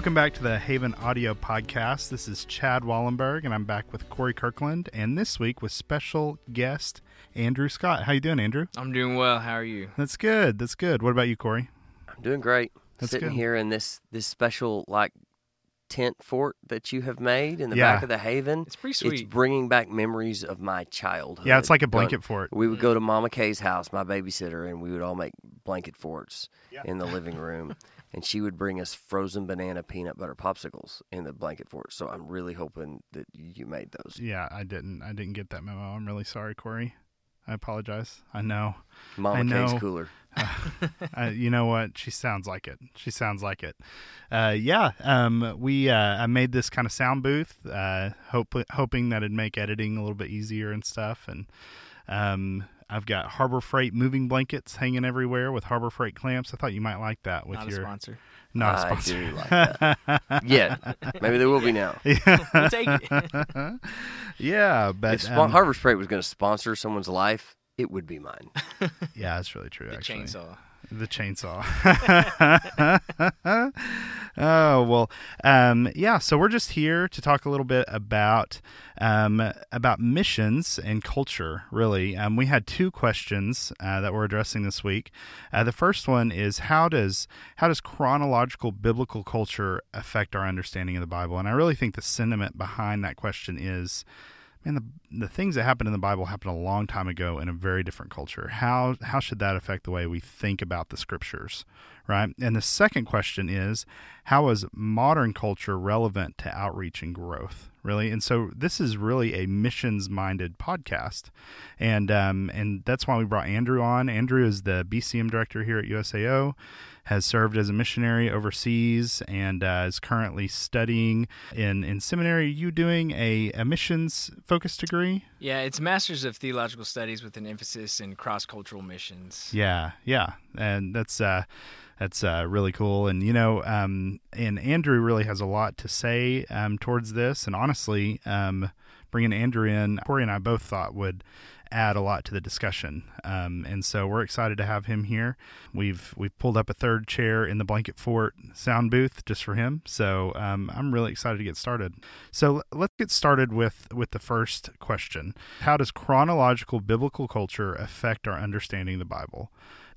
Welcome back to the Haven Audio Podcast. This is Chad Wallenberg, and I'm back with Corey Kirkland, and this week with special guest Andrew Scott. How you doing, Andrew? I'm doing well. How are you? That's good. That's good. What about you, Corey? I'm doing great. That's Sitting good. here in this this special like tent fort that you have made in the Yeah. back of the Haven. It's pretty sweet. It's bringing back memories of my childhood. Yeah, it's like a Going- blanket fort. We would go mm. to Mama Kay's house, my babysitter, and we would all make blanket forts in the living room. and she would bring us frozen banana peanut butter popsicles in the blanket fort. So I'm really hoping that you made those. Yeah, I didn't. I didn't get that memo. I'm really sorry, Corey. I apologize. I know. Mama I know. Kay's cooler. uh, you know what? She sounds like it. She sounds like it. Uh, yeah. Um, we uh, I made this kind of sound booth, uh, hope, hoping that it'd make editing a little bit easier and stuff. And um, I've got Harbor Freight moving blankets hanging everywhere with Harbor Freight clamps. I thought you might like that with Not a your sponsor. not a I sponsor. do like that. yeah, maybe there will be now. We'll take it. yeah, but If Spo- um, Harbor Freight was going to sponsor someone's life, it would be mine. yeah, that's really true. the actually. chainsaw. The chainsaw. oh well, um, yeah. So we're just here to talk a little bit about um, about missions and culture. Really, um, we had two questions uh, that we're addressing this week. Uh, the first one is how does how does chronological biblical culture affect our understanding of the Bible? And I really think the sentiment behind that question is man, the the things that happened in the Bible happened a long time ago in a very different culture. How how should that affect the way we think about the scriptures, right? And the second question is, how is modern culture relevant to outreach and growth? Really, and so this is really a missions minded podcast, and um, and that's why we brought Andrew on. Andrew is the BCM director here at USAO has served as a missionary overseas and uh, is currently studying in, in seminary. You doing a, a missions focused degree? Yeah, it's Masters of Theological Studies with an emphasis in cross cultural missions. Yeah, yeah, and that's uh, that's uh, really cool. And you know, um, and Andrew really has a lot to say um, towards this. And honestly, um, bringing Andrew in, Corey and I both thought would add a lot to the discussion. Um, and so we're excited to have him here. We've we've pulled up a third chair in the blanket fort sound booth just for him. So um, I'm really excited to get started. So let's get started with with the first question: How does chronological biblical culture affect our understanding of the Bible?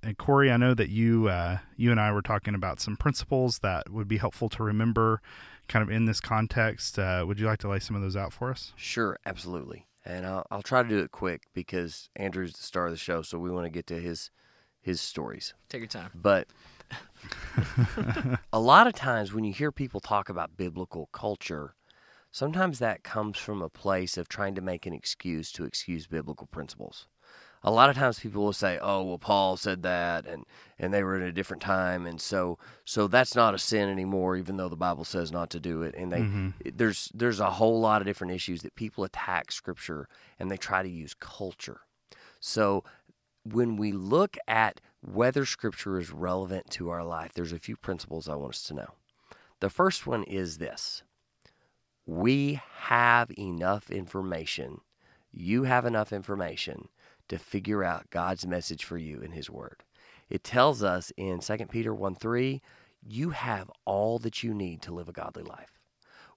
And Corey, I know that you uh, you and I were talking about some principles that would be helpful to remember, kind of in this context. Uh, would you like to lay some of those out for us? Sure, absolutely. And I'll, I'll try to do it quick because Andrew's the star of the show, so we want to get to his his stories. Take your time. But a lot of times when you hear people talk about biblical culture, sometimes that comes from a place of trying to make an excuse to excuse biblical principles. A lot of times people will say, "Oh, well Paul said that and and they were in a different time and so so that's not a sin anymore even though the Bible says not to do it." And they mm-hmm. there's there's a whole lot of different issues that people attack scripture and they try to use culture. So when we look at whether scripture is relevant to our life, there's a few principles I want us to know. The first one is this we have enough information, you have enough information to figure out God's message for you in His Word. It tells us in 2 Peter 1 3, you have all that you need to live a godly life.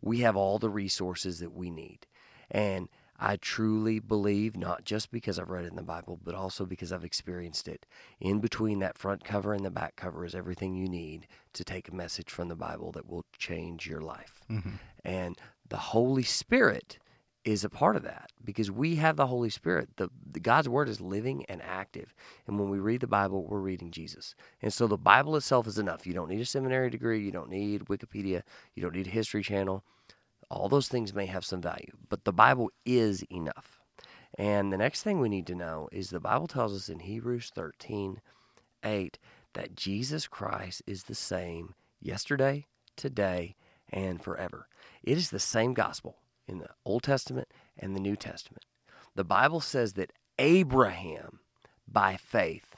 We have all the resources that we need. And I truly believe, not just because I've read it in the Bible, but also because I've experienced it. In between that front cover and the back cover is everything you need to take a message from the Bible that will change your life. Mm-hmm. And the Holy Spirit is a part of that because we have the Holy Spirit. The, the God's word is living and active. And when we read the Bible, we're reading Jesus. And so the Bible itself is enough. You don't need a seminary degree, you don't need Wikipedia, you don't need a history channel. All those things may have some value, but the Bible is enough. And the next thing we need to know is the Bible tells us in Hebrews 13 8 that Jesus Christ is the same yesterday, today, and forever. It is the same gospel in the Old Testament and the New Testament. The Bible says that Abraham, by faith,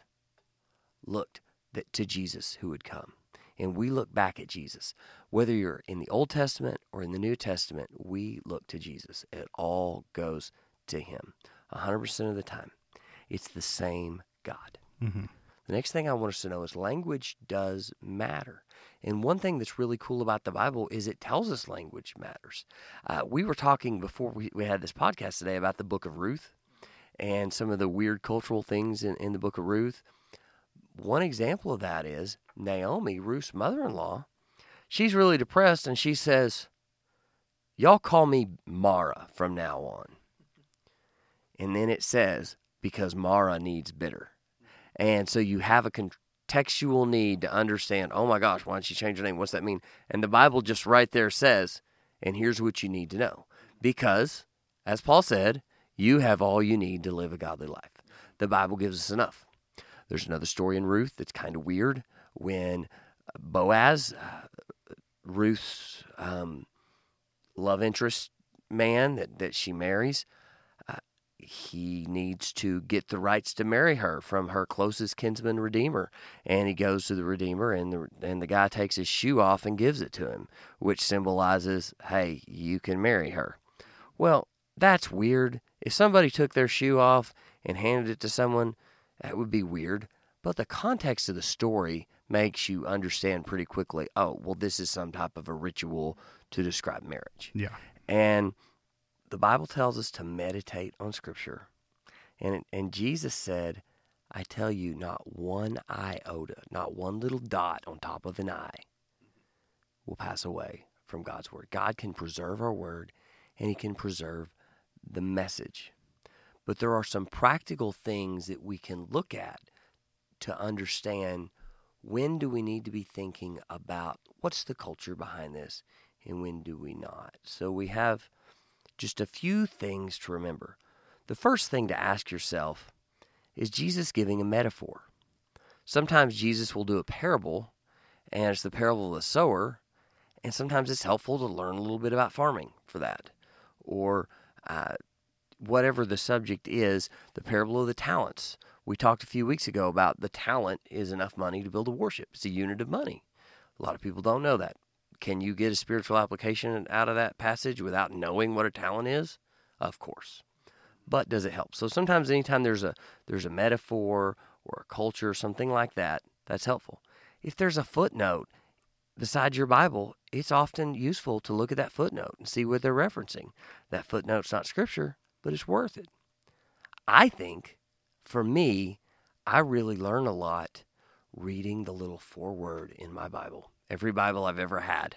looked that, to Jesus who would come. And we look back at Jesus. Whether you're in the Old Testament or in the New Testament, we look to Jesus. It all goes to Him 100% of the time. It's the same God. Mm-hmm. The next thing I want us to know is language does matter. And one thing that's really cool about the Bible is it tells us language matters. Uh, we were talking before we, we had this podcast today about the book of Ruth and some of the weird cultural things in, in the book of Ruth. One example of that is Naomi, Ruth's mother in law. She's really depressed and she says, Y'all call me Mara from now on. And then it says, because Mara needs bitter. And so you have a contextual need to understand, oh my gosh, why did she change her name? What's that mean? And the Bible just right there says, and here's what you need to know. Because, as Paul said, you have all you need to live a godly life. The Bible gives us enough. There's another story in Ruth that's kind of weird when Boaz, uh, Ruth's um, love interest man that, that she marries, he needs to get the rights to marry her from her closest kinsman redeemer. And he goes to the redeemer and the and the guy takes his shoe off and gives it to him which symbolizes hey you can marry her. Well that's weird. If somebody took their shoe off and handed it to someone that would be weird. But the context of the story makes you understand pretty quickly oh well this is some type of a ritual to describe marriage. Yeah. And the Bible tells us to meditate on Scripture. And, and Jesus said, I tell you, not one iota, not one little dot on top of an I will pass away from God's Word. God can preserve our Word and He can preserve the message. But there are some practical things that we can look at to understand when do we need to be thinking about what's the culture behind this and when do we not. So we have just a few things to remember. The first thing to ask yourself is Jesus giving a metaphor? Sometimes Jesus will do a parable, and it's the parable of the sower, and sometimes it's helpful to learn a little bit about farming for that. Or uh, whatever the subject is, the parable of the talents. We talked a few weeks ago about the talent is enough money to build a worship. It's a unit of money. A lot of people don't know that. Can you get a spiritual application out of that passage without knowing what a talent is? Of course. But does it help? So sometimes anytime there's a there's a metaphor or a culture or something like that, that's helpful. If there's a footnote beside your Bible, it's often useful to look at that footnote and see what they're referencing. That footnote's not scripture, but it's worth it. I think for me, I really learn a lot reading the little foreword in my Bible every Bible I've ever had,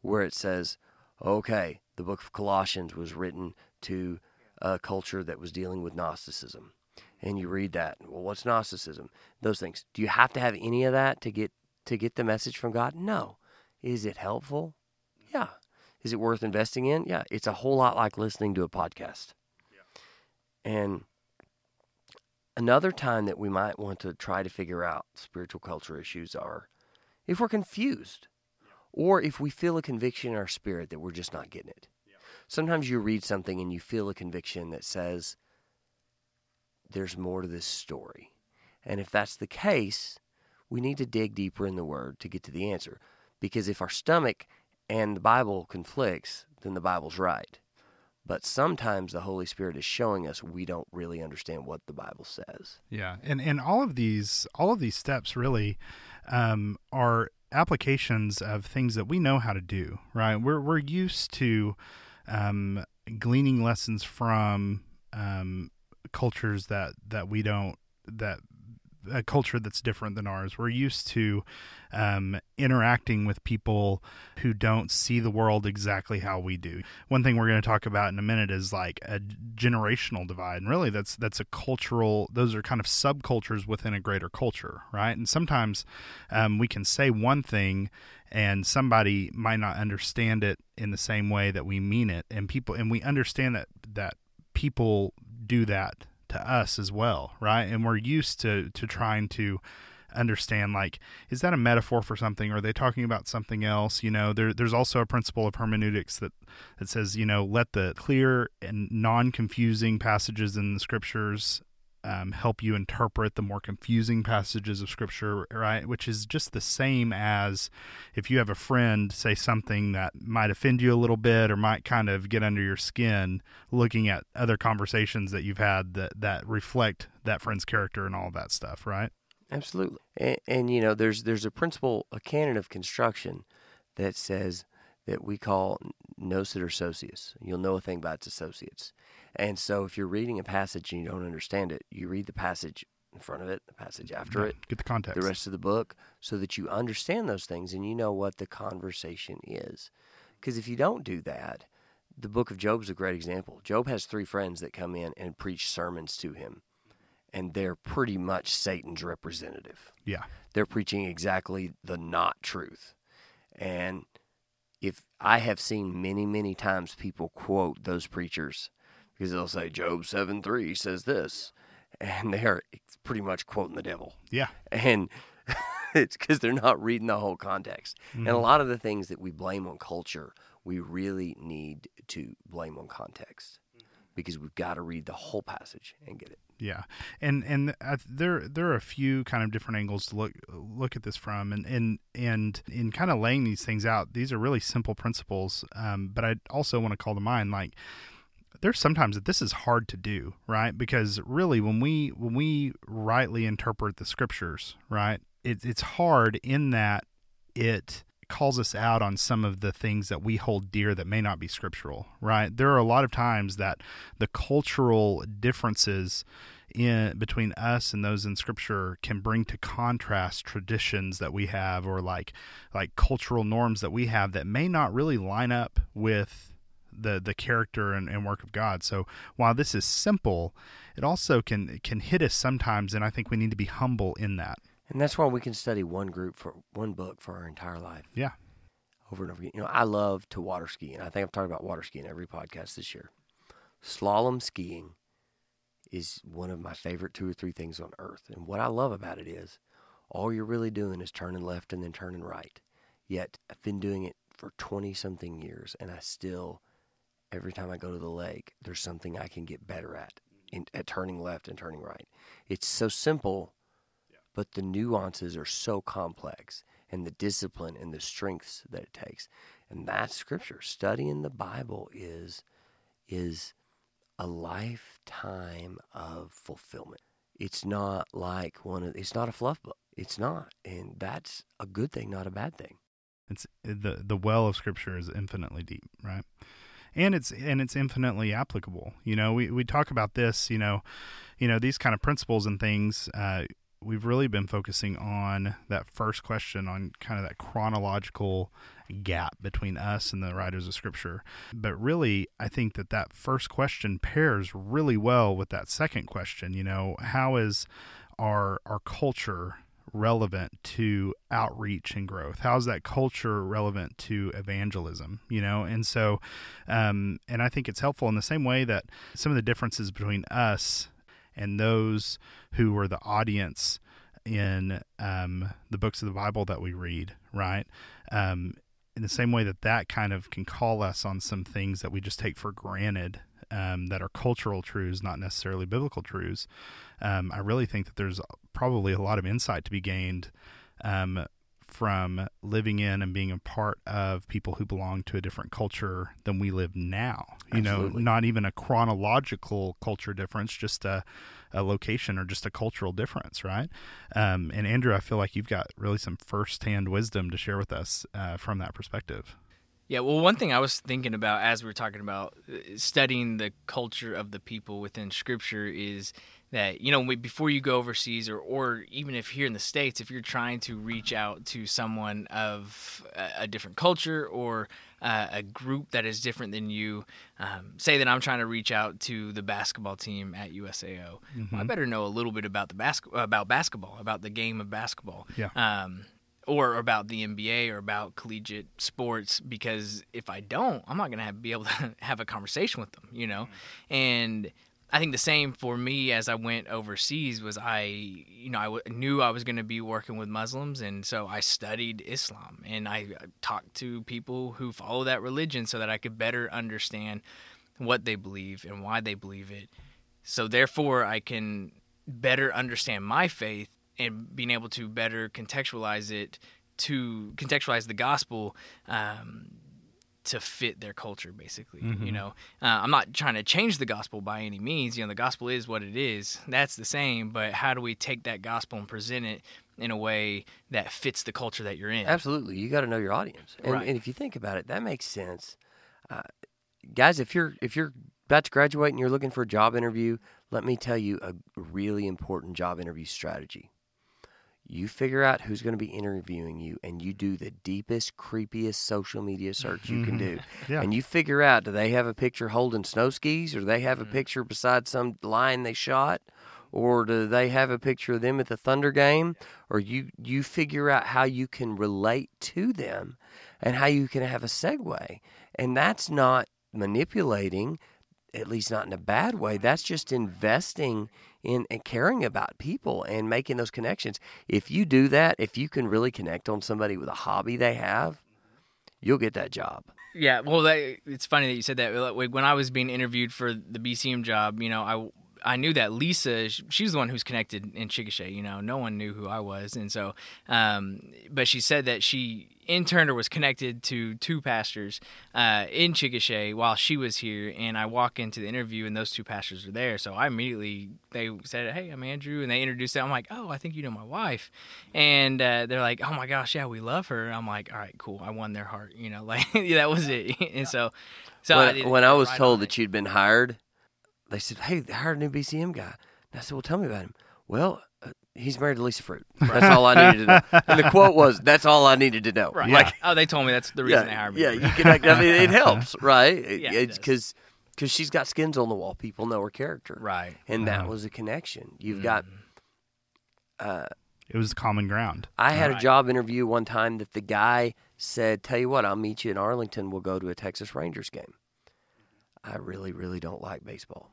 where it says, okay, the book of Colossians was written to a culture that was dealing with Gnosticism. And you read that. Well, what's Gnosticism? Those things. Do you have to have any of that to get to get the message from God? No. Is it helpful? Yeah. Is it worth investing in? Yeah. It's a whole lot like listening to a podcast. Yeah. And another time that we might want to try to figure out spiritual culture issues are if we're confused or if we feel a conviction in our spirit that we're just not getting it. Sometimes you read something and you feel a conviction that says, there's more to this story. And if that's the case, we need to dig deeper in the Word to get to the answer. Because if our stomach and the Bible conflicts, then the Bible's right. But sometimes the Holy Spirit is showing us we don't really understand what the Bible says. Yeah, and and all of these all of these steps really um, are applications of things that we know how to do, right? We're we're used to um, gleaning lessons from um, cultures that that we don't that a culture that's different than ours. We're used to um, interacting with people who don't see the world exactly how we do. One thing we're going to talk about in a minute is like a generational divide, and really that's that's a cultural. Those are kind of subcultures within a greater culture, right? And sometimes um, we can say one thing and somebody might not understand it in the same way that we mean it and people and we understand that that people do that to us as well, right? And we're used to to trying to understand like is that a metaphor for something or are they talking about something else you know there, there's also a principle of hermeneutics that that says you know let the clear and non-confusing passages in the scriptures um, help you interpret the more confusing passages of scripture, right? Which is just the same as if you have a friend say something that might offend you a little bit or might kind of get under your skin, looking at other conversations that you've had that, that reflect that friend's character and all that stuff, right? Absolutely. And, and you know, there's there's a principle, a canon of construction that says that we call noscitur a sociis. You'll know a thing about its associates. And so if you're reading a passage and you don't understand it, you read the passage in front of it, the passage after Yeah, it, Get the context. the rest of the book, so that you understand those things and you know what the conversation is. Because if you don't do that, the book of Job is a great example. Job has three friends that come in and preach sermons to him, and they're pretty much Satan's representative yeah. they're preaching exactly the not truth. And if I have seen many, many times people quote those preachers because they'll say Job 7 3 says this, and they're pretty much quoting the devil. Yeah. And it's because they're not reading the whole context. And a Mhm. lot of the things that we blame on culture, we really need to blame on context because we've got to read the whole passage and get it. Yeah, and and there there are a few kind of different angles to look look at this from, and and and in kind of laying these things out, these are really simple principles. Um, but I also want to call to mind like there's sometimes that this is hard to do, right? Because really, when we when we rightly interpret the scriptures, right, it, it's hard in that it calls us out on some of the things that we hold dear that may not be scriptural, right? There are a lot of times that the cultural differences in between us and those in scripture can bring to contrast traditions that we have or like like cultural norms that we have that may not really line up with the the character and, and work of God. So while this is simple, it also can can hit us sometimes and I think we need to be humble in that. And that's why we can study one group for one book for our entire life. Yeah. Over and over again. You know, I love to water ski, and I think I've talked about water skiing every podcast this year. Slalom skiing is one of my favorite two or three things on earth. And what I love about it is all you're really doing is turning left and then turning right. Yet I've been doing it for 20 something years, and I still, every time I go to the lake, there's something I can get better at, in, at turning left and turning right. It's so simple but the nuances are so complex and the discipline and the strengths that it takes. And that's scripture studying the bible is is a lifetime of fulfillment. It's not like one of it's not a fluff book. It's not. And that's a good thing not a bad thing. It's the the well of scripture is infinitely deep, right? And it's and it's infinitely applicable. You know, we, we talk about this, you know, you know, these kind of principles and things, uh, we've really been focusing on that first question on kind of that chronological gap between us and the writers of scripture. But really i think that that first question pairs really well with that second question you know how is our our culture relevant to outreach and growth? How is that culture relevant to evangelism you know? And so um and i think it's helpful in the same way that some of the differences between us and those who were the audience in um, the books of the Bible that we read, right? Um, in the same way that that kind of can call us on some things that we just take for granted um, that are cultural truths, not necessarily biblical truths. Um, I really think that there's probably a lot of insight to be gained um, from living in and being a part of people who belong to a different culture than we live now. You Absolutely. know, not even a chronological culture difference, just a, a location or just a cultural difference, right? Um, and Andrew, I feel like you've got really some firsthand wisdom to share with us uh, from that perspective. Yeah, well, one thing I was thinking about as we were talking about uh, studying the culture of the people within Scripture is that you know before you go overseas or or even if here in the states, if you're trying to reach out to someone of a, a different culture or uh, a group that is different than you, um, say that I'm trying to reach out to the basketball team at USAO, well, I better know a little bit about the bas- about basketball, about the game of basketball Yeah. um, or about the NBA or about collegiate sports because if I don't, I'm not going to be able to have a conversation with them, you know? And I think the same for me as I went overseas was I, you know, I w- knew I was going to be working with Muslims, and so I studied Islam and I uh, talked to people who follow that religion so that I could better understand what they believe and why they believe it. So therefore, I can better understand my faith and being able to better contextualize it to contextualize the gospel um, to fit their culture basically Mhm. you know uh, i'm not trying to change the gospel by any means you know the gospel is what it is that's the same but how do we take that gospel and present it in a way that fits the culture that you're in Absolutely, you got to know your audience, and, Right. and if you think about it, that makes sense. Uh, guys, if you're if you're about to graduate and you're looking for a job interview, let me tell you a really important job interview strategy. You figure out who's going to be interviewing you, and you do the deepest, creepiest social media search you can do. Yeah. And you figure out do they have a picture holding snow skis, or do they have Mm-hmm. a picture beside some lion they shot, or do they have a picture of them at the Thunder game? Or you you figure out how you can relate to them, and how you can have a segue, and that's not manipulating, at least not in a bad way. That's just investing in and caring about people and making those connections. If you do that, if you can really connect on somebody with a hobby they have, you'll get that job. Yeah, well, that, it's funny that you said that. When I was being interviewed for the BCM job, you know, I I knew that Lisa, sh- she's the one who's connected in Chickasha. You know, no one knew who I was, and so, um, but she said that she interned or was connected to two pastors uh, in Chickasha while she was here. And I walk into the interview, and those two pastors are there. So I immediately they said, "Hey, I'm Andrew," and they introduced them. I'm like, "Oh, I think you know my wife," and uh, they're like, "Oh my gosh, yeah, we love her." I'm like, "All right, cool. I won their heart." You know, like that was it. and so, so when, I when I was right told that you'd been hired, they said, "Hey, they hired a new BCM guy." And I said, "Well, tell me about him." Well, uh, he's married to Lisa Fruit. That's all I needed to know. And the quote was, "That's all I needed to know." Right. Like, oh, they told me that's the reason they hired me. yeah, you can. I mean, it helps, right? Yeah, it's because because she's got skins on the wall. People know her character, Right. And that Uh-huh. was a connection. You've got. Uh, It was common ground. I had a job interview one time that the guy said, "Tell you what, I'll meet you in Arlington. We'll go to a Texas Rangers game." I really, really don't like baseball.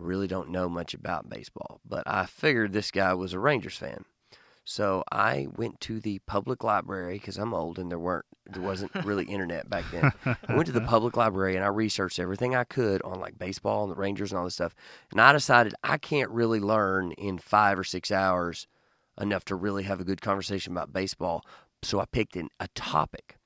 I really don't know much about baseball, but I figured this guy was a Rangers fan. So I went to the public library because I'm old and there weren't there wasn't really internet back then. I went to the public library and I researched everything I could on like baseball and the Rangers and all this stuff. And I decided I can't really learn in five or six hours enough to really have a good conversation about baseball. So I picked an, a topic.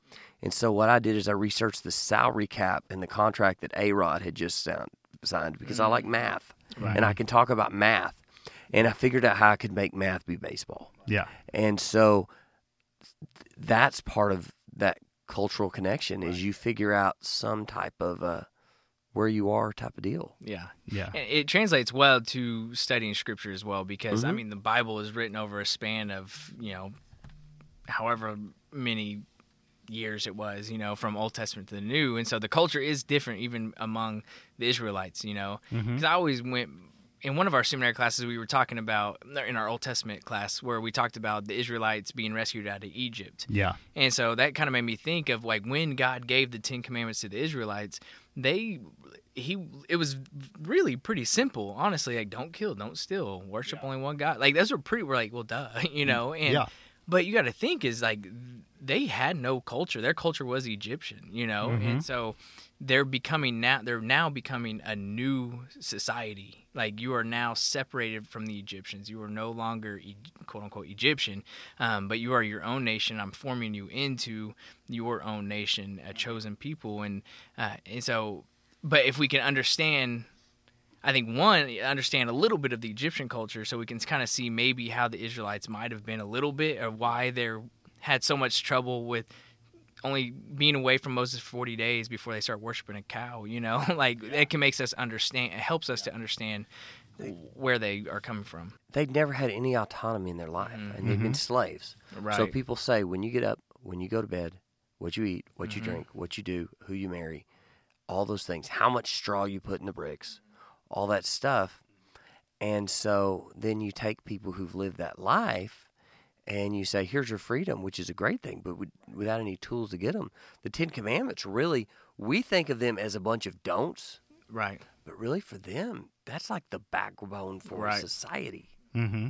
And so what I did is I researched the salary cap and the contract that A Rod had just sound, signed because I like math Right. and I can talk about math. And I figured out how I could make math be baseball. Yeah. And so th- that's part of that cultural connection is you figure out some type of uh, where you are type of deal. Yeah. Yeah. And it translates well to studying scripture as well because I Mhm. mean the Bible is written over a span of you know however many years it was you know from Old Testament to the New and so the culture is different even among the Israelites you know mm-hmm. because I always went in one of our seminary classes we were talking about in our Old Testament class where we talked about the Israelites being rescued out of Egypt Yeah. and so that kind of made me think of like when God gave the Ten Commandments to the Israelites, they he it was really pretty simple, honestly. Like don't kill, don't steal, worship only one God. Like those were pretty. We're like, well, duh, you mm, know. And Yeah. but you got to think is like they had no culture. Their culture was Egyptian, you know, Mhm. and so they're becoming now. They're now becoming a new society. Like you are now separated from the Egyptians. You are no longer e- quote unquote Egyptian, um, but you are your own nation. I'm forming you into your own nation, a chosen people, and uh, and so. But if we can understand I think one understand a little bit of the Egyptian culture, so we can kind of see maybe how the Israelites might have been a little bit, or why they're had so much trouble with only being away from Moses for forty days before they start worshiping a cow. You know, like it can makes us understand. It helps us to understand where they are coming from. They'd never had any autonomy in their life and they've been slaves. Right. So people say when you get up, when you go to bed, what you eat, what you Mm-hmm. drink, what you do, who you marry, all those things, how much straw you put in the bricks, all that stuff. And so then you take people who've lived that life and you say, here's your freedom, which is a great thing, but with, without any tools to get them. The Ten Commandments really, we think of them as a bunch of don'ts, right. but really for them, that's like the backbone for Right. society. Mm-hmm.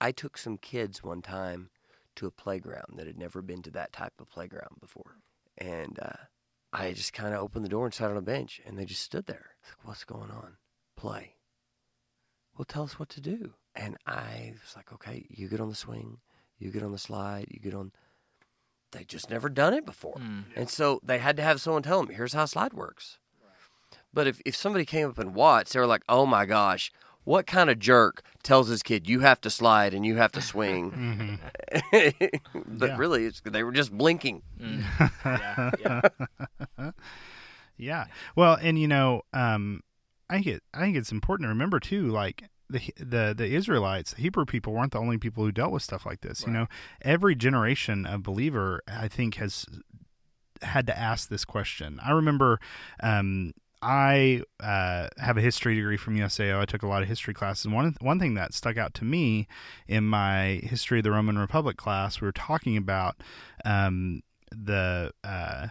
I took some kids one time to a playground that had never been to that type of playground before. And uh, I just kind of opened the door and sat on a bench, and they just stood there. It's like, what's going on? Play. Well, tell us what to do. And I was like, okay, you get on the swing, you get on the slide, you get on. they just never done it before, Mm. and so they had to have someone tell them, "Here's how slide works." But if if somebody came up and watched, they were like, "Oh my gosh." What kind of jerk tells his kid you have to slide and you have to swing? but Yeah. really, it's, they were just blinking. yeah, yeah. Yeah. Well, and you know, um, I think it, I think it's important to remember too, like the the the Israelites, the Hebrew people weren't the only people who dealt with stuff like this. You know, every generation of believer, I think, has had to ask this question. I remember. Um, I uh, have a history degree from USAO. I took a lot of history classes. One one thing that stuck out to me in my history of the Roman Republic class, we were talking about um, the uh,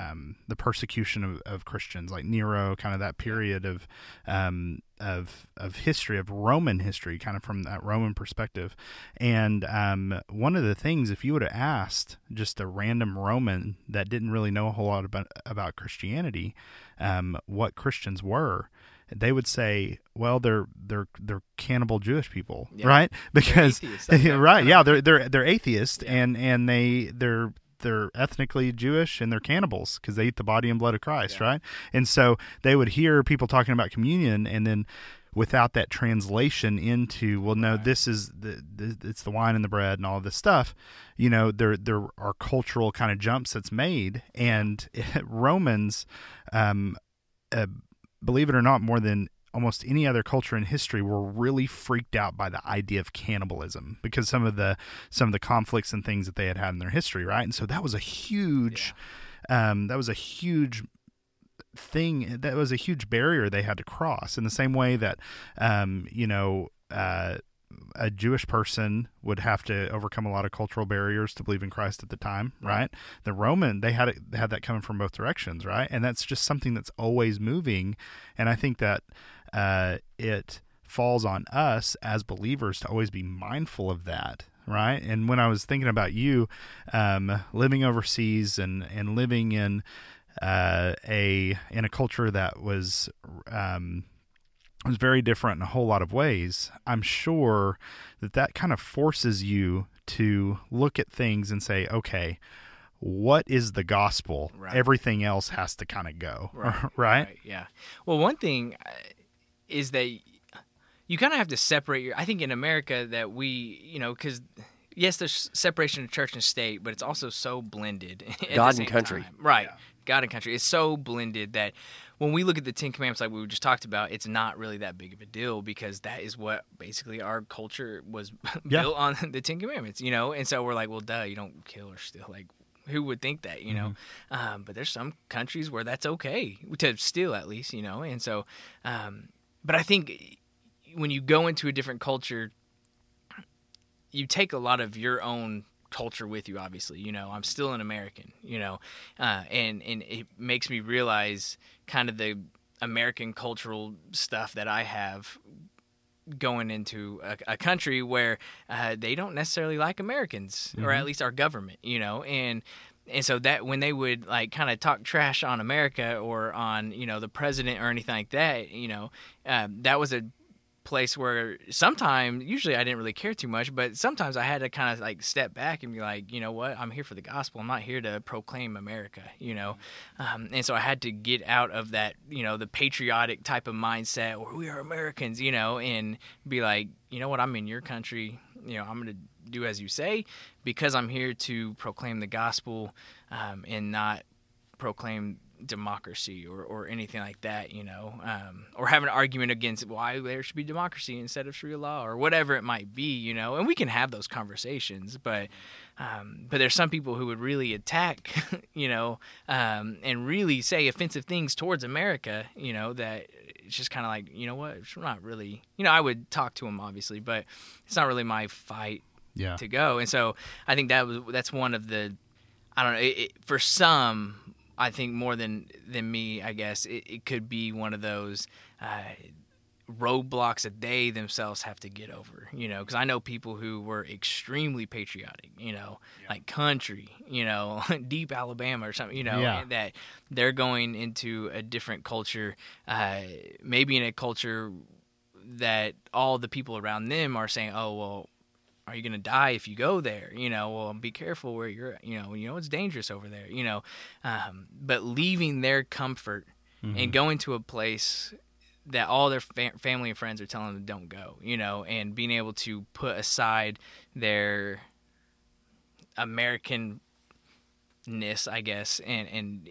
um, the persecution of, of Christians, like Nero, kind of that period of um, of of history of Roman history, kind of from that Roman perspective. And um, one of the things, if you would have asked just a random Roman that didn't really know a whole lot about about Christianity, um, what Christians were. They would say, "Well, they're they're they're cannibal Jewish people, Yeah. right? Because atheists, right. right, yeah, they're they're they're atheists, and and they they're they're ethnically Jewish and they're cannibals because they eat the body and blood of Christ, right? And so they would hear people talking about communion, and then without that translation into, well, no, this is the, the it's the wine and the bread and all this stuff. You know, there there are cultural kind of jumps that's made, and Romans, um, uh, believe it or not, more than almost any other culture in history were really freaked out by the idea of cannibalism because some of the some of the conflicts and things that they had had in their history right? And so that was a huge um, that was a huge thing that was a huge barrier they had to cross. In the same way that um, you know uh, a Jewish person would have to overcome a lot of cultural barriers to believe in Christ at the time, right? The Roman they had it, they had that coming from both directions, right? And that's just something that's always moving, and I think that uh, it falls on us as believers to always be mindful of that, right? And when I was thinking about you um, living overseas and and living in uh, a in a culture that was um, was very different in a whole lot of ways. I'm sure that that kind of forces you to look at things and say, okay, what is the gospel? Right. Everything else has to kind of go, right? Right, Yeah. Well, one thing uh, is that you kind of have to separate your. I think in America that we, you know, because yes, there's separation of church and state, but it's also so blended. God and country. time. Right. God and country. It's so blended that when we look at the Ten Commandments, like we just talked about, it's not really that big of a deal because that is what basically our culture was Yeah. built on the Ten Commandments, you know. And so we're like, well, duh, you don't kill or steal. Like, who would think that, you know? Um, but there's some countries where that's okay to steal, at least, you know. And so, um, but I think when you go into a different culture, you take a lot of your own culture with you obviously you know i'm still an american you know uh, and and it makes me realize kind of the american cultural stuff that i have going into a, a country where uh, they don't necessarily like americans or at least our government you know and and so that when they would like kind of talk trash on america or on you know the president or anything like that you know um, that was a place where sometimes usually I didn't really care too much, but sometimes I had to kind of like step back and be like, you know what, I'm here for the gospel. I'm not here to proclaim America, you know. Um, and so I had to get out of that, you know, the patriotic type of mindset where we are Americans, you know, and be like, you know what, I'm in your country. You know, I'm to do as you say because I'm here to proclaim the gospel um, and not proclaim democracy or, or anything like that, you know, um, or have an argument against why there should be democracy instead of Sharia law or whatever it might be, you know, and we can have those conversations, but um, but there's some people who would really attack, you know, um, and really say offensive things towards America, you know, that it's just kind of like, you know what, it's not really, you know, I would talk to them obviously, but it's not really my fight Yeah. to go. And so I think that was that's one of the I don't know. It, it, for some, I think more than than me, I guess it, it could be one of those uh, roadblocks that they themselves have to get over. You know, because I know people who were extremely patriotic. You know, like country. You know, deep Alabama or something. You know, Yeah. that they're going into a different culture, uh, maybe in a culture that all the people around them are saying, "Oh well." Are you going to die if you go there? You know, well, be careful where you're, you know, you know, it's dangerous over there, you know. Um, but leaving their comfort Mm-hmm. and going to a place that all their fa- family and friends are telling them don't go, you know, and being able to put aside their Americanness, I guess, and, and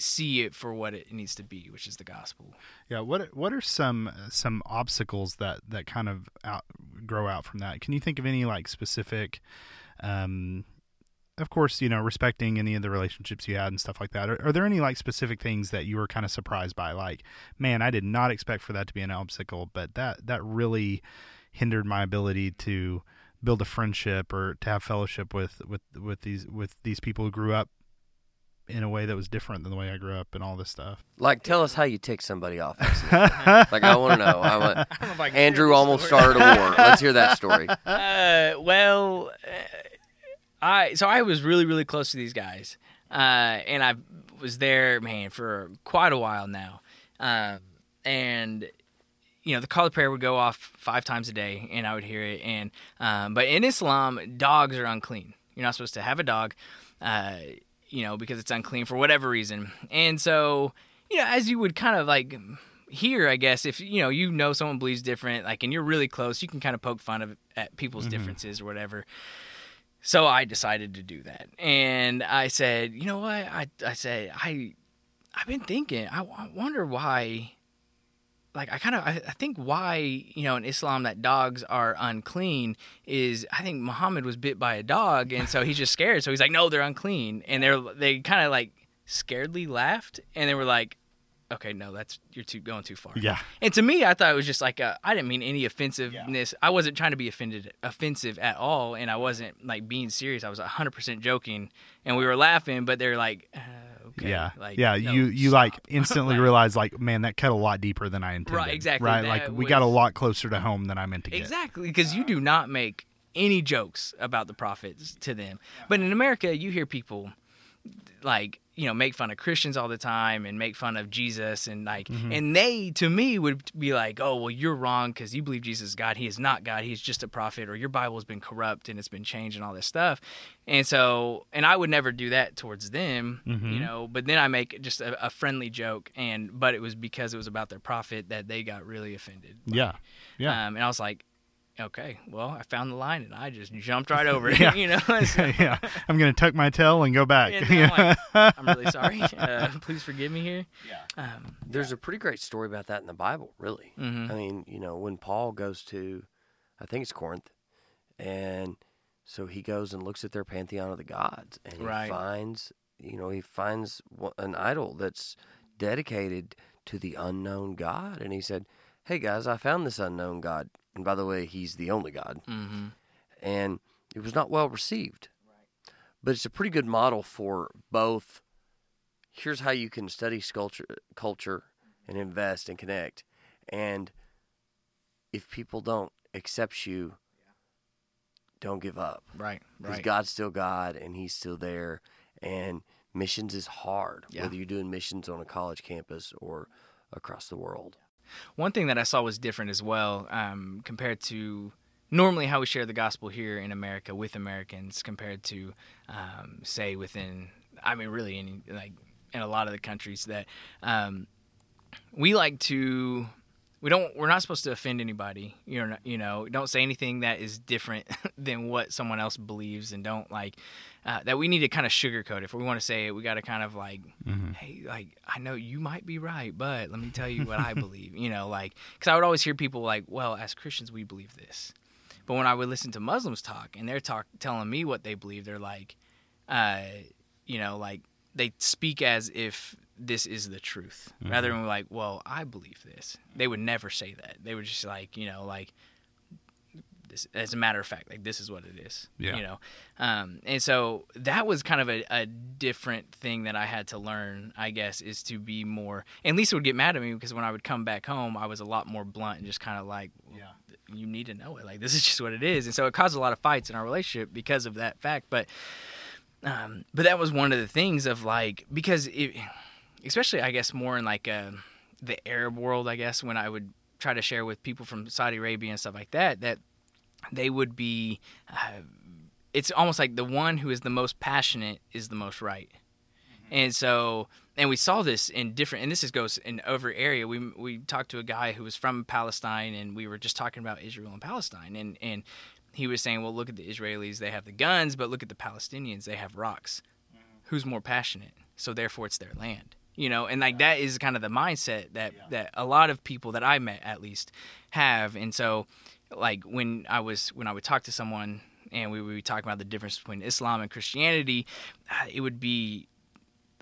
see it for what it needs to be, which is the gospel. Yeah. What What are some some obstacles that that kind of out, grow out from that? Can you think of any like specific? Um, of course, you know, respecting any of the relationships you had and stuff like that. Are, are there any like specific things that you were kind of surprised by? Like, man, I did not expect for that to be an obstacle, but that that really hindered my ability to build a friendship or to have fellowship with with with these with these people who grew up in a way that was different than the way I grew up and all this stuff. Like, tell us how you tick somebody off. like, I want to know. I want. I don't know if I Andrew almost started a war. Let's hear that story. Uh, well, uh, I so I was really really close to these guys, uh, and I was there, man, for quite a while now, um, and you know the call to prayer would go off five times a day, and I would hear it. And um, but in Islam, dogs are unclean. You're not supposed to have a dog, uh, you know, because it's unclean for whatever reason. And so you know, as you would kind of like here, I guess, if you know you know someone believes different, like, and you're really close, you can kind of poke fun of at people's mm-hmm. differences or whatever. So I decided to do that, and I said, you know what? I I said I I've been thinking. I, I wonder why. Like I kind of I, I think why you know in Islam that dogs are unclean is I think Muhammad was bit by a dog and so he's just scared so he's like no they're unclean and they're they kind of like scaredly laughed and they were like okay no that's you're too going too far Yeah. and to me, I thought it was just like a, I didn't mean any offensiveness. I wasn't trying to be offended, offensive at all, and I wasn't like being serious. I was 100 percent joking, and we were laughing, but they're like, uh, okay, yeah, like, yeah. no, you you stop. like instantly Like, realize like, man, that cut a lot deeper than I intended. Right, exactly. Right, like we got a lot closer to home than I meant to get. exactly because you do not make any jokes about the prophets to them, but in America, you hear people like you know make fun of Christians all the time and make fun of Jesus and like Mm-hmm. and they to me would be like oh well you're wrong because you believe Jesus is God he is not God he's just a prophet or your Bible has been corrupt and it's been changed and all this stuff and so and I would never do that towards them Mm-hmm. you know but then I make just a, a friendly joke and but it was because it was about their prophet that they got really offended by. Yeah, yeah. um, and I was like okay well I found the line and I just jumped right over it Yeah. you know So- yeah, I'm gonna tuck my tail and go back. and then I'm, like, I'm really sorry. Uh, please forgive me here. Yeah. Um, There's a pretty great story about that in the Bible, really. Mhm. I mean, you know, when Paul goes to, I think it's Corinth, and so he goes and looks at their pantheon of the gods, and he Right. finds, you know, he finds an idol that's dedicated to the unknown God, and he said, "Hey guys, I found this unknown God, and by the way, he's the only God." hmm and it was not well received. But it's a pretty good model for both. Here's how you can study sculpture, culture, and invest and connect. And if people don't accept you, don't give up Right. because Right. God's still God and He's still there. And missions is hard, Yeah. whether you're doing missions on a college campus or across the world. One thing that I saw was different as well um, compared to normally how we share the gospel here in America with Americans compared to, um, say, within, I mean, really, any, like in a lot of the countries that um, we like to. We don't. We're not supposed to offend anybody. You know. You know. Don't say anything that is different than what someone else believes, and don't like uh, that. We need to kind of sugarcoat. If we want to say it, we got to kind of like, hey, like I know you might be right, but let me tell you what I believe. You know, like because I would always hear people like, well, as Christians, we believe this, but when I would listen to Muslims talk and they're talk telling me what they believe, they're like, uh, you know, like they speak as if this is the truth rather than like, well, I believe this. They would never say that. They would just like, you know, like this as a matter of fact, like this is what it is. Yeah. You know. Um, and so that was kind of a, a different thing that I had to learn, I guess, is to be more and Lisa would get mad at me because when I would come back home I was a lot more blunt and just kind of like Yeah. you need to know it. Like this is just what it is. And so it caused a lot of fights in our relationship because of that fact. But um, but that was one of the things of like because it, especially I guess more in like uh, the Arab world, I guess when I would try to share with people from Saudi Arabia and stuff like that, that they would be. Uh, it's almost like the one who is the most passionate is the most right, and so and we saw this in different and this is goes in over area. We we talked to a guy who was from Palestine and we were just talking about Israel and Palestine. And and he was saying well look at the Israelis they have the guns but look at the Palestinians they have rocks. Who's more passionate? So therefore it's their land you know? And like that is kind of the mindset that that a lot of people that I met at least have. And so like when I was when I would talk to someone and we would be talking about the difference between Islam and Christianity uh, it would be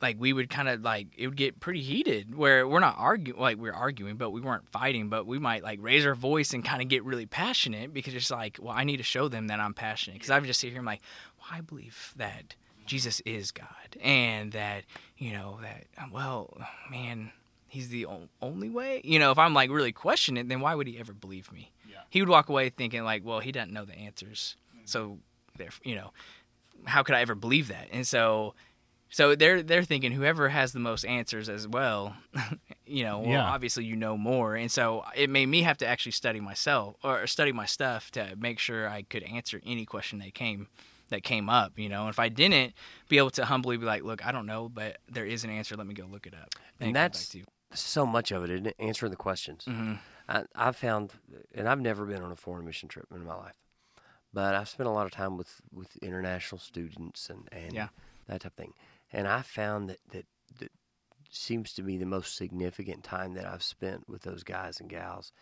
like we would kind of like it would get pretty heated where we're not arguing like we're arguing but we weren't fighting but we might like raise our voice and kind of get really passionate because it's like well i need to show them that i'm passionate. Because i would just sit here and like well i believe that jesus is god and that you know that well man he's the only way you know if i'm like really questioning it then why would he ever believe me Yeah. he would walk away thinking like well he doesn't know the answers mm-hmm. so there you know how could i ever believe that and so so they're they're thinking whoever has the most answers as well, you know, well, Yeah. obviously you know more, and so it made me have to actually study myself or study my stuff to make sure I could answer any question that came that came up, you know. And if I didn't, be able to humbly be like, look, I don't know, but there is an answer. Let me go look it up. And come that's- back to you. So much of it, isn't it? Answering the questions. hmm I, I've found, and I've never been on a foreign mission trip in my life, but I've spent a lot of time with, with international students and, and Yeah. that type of thing. And I found that, that that seems to be the most significant time that I've spent with those guys and gals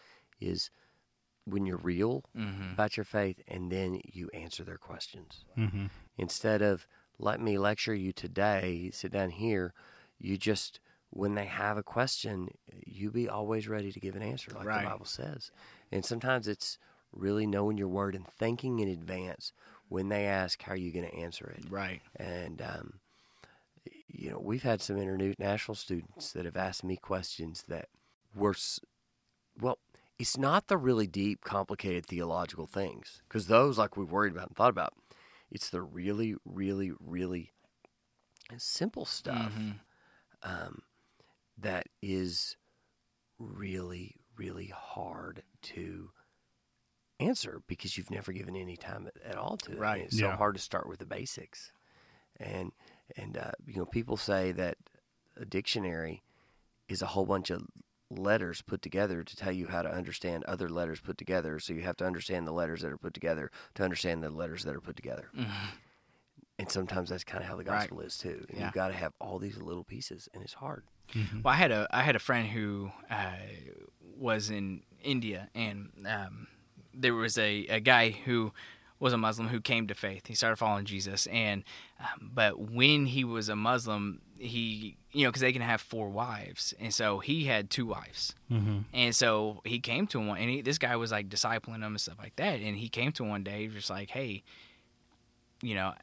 is when you're real hmm about your faith and then you answer their questions. Mm-hmm. Instead of let me lecture you today, sit down here, you just when they have a question, you be always ready to give an answer, like Right. the Bible says. And sometimes it's really knowing your word and thinking in advance when they ask, how are you going to answer it? Right. And um, you know, we've had some international students that have asked me questions that were, well, it's not the really deep, complicated theological things, because those, like we've worried about and thought about, it's the really, really, really simple stuff Mhm. um, that is really, really hard to answer because you've never given any time at, at all to it. Right. it's so hard to start with the basics. And and uh, you know, people say that a dictionary is a whole bunch of letters put together to tell you how to understand other letters put together. So you have to understand the letters that are put together to understand the letters that are put together. Mhm. And sometimes that's kind of how the Right. gospel is too. And Yeah. you've got to have all these little pieces, and it's hard. Well, I had a I had a friend who uh, was in India, and um, there was a, a guy who was a Muslim who came to faith. He started following Jesus, and um, but when he was a Muslim, he you know because they can have four wives, and so he had two wives, Mm-hmm. and so he came to him one, and he, this guy was like discipling him and stuff like that, and he came to him one day just like, hey, you know.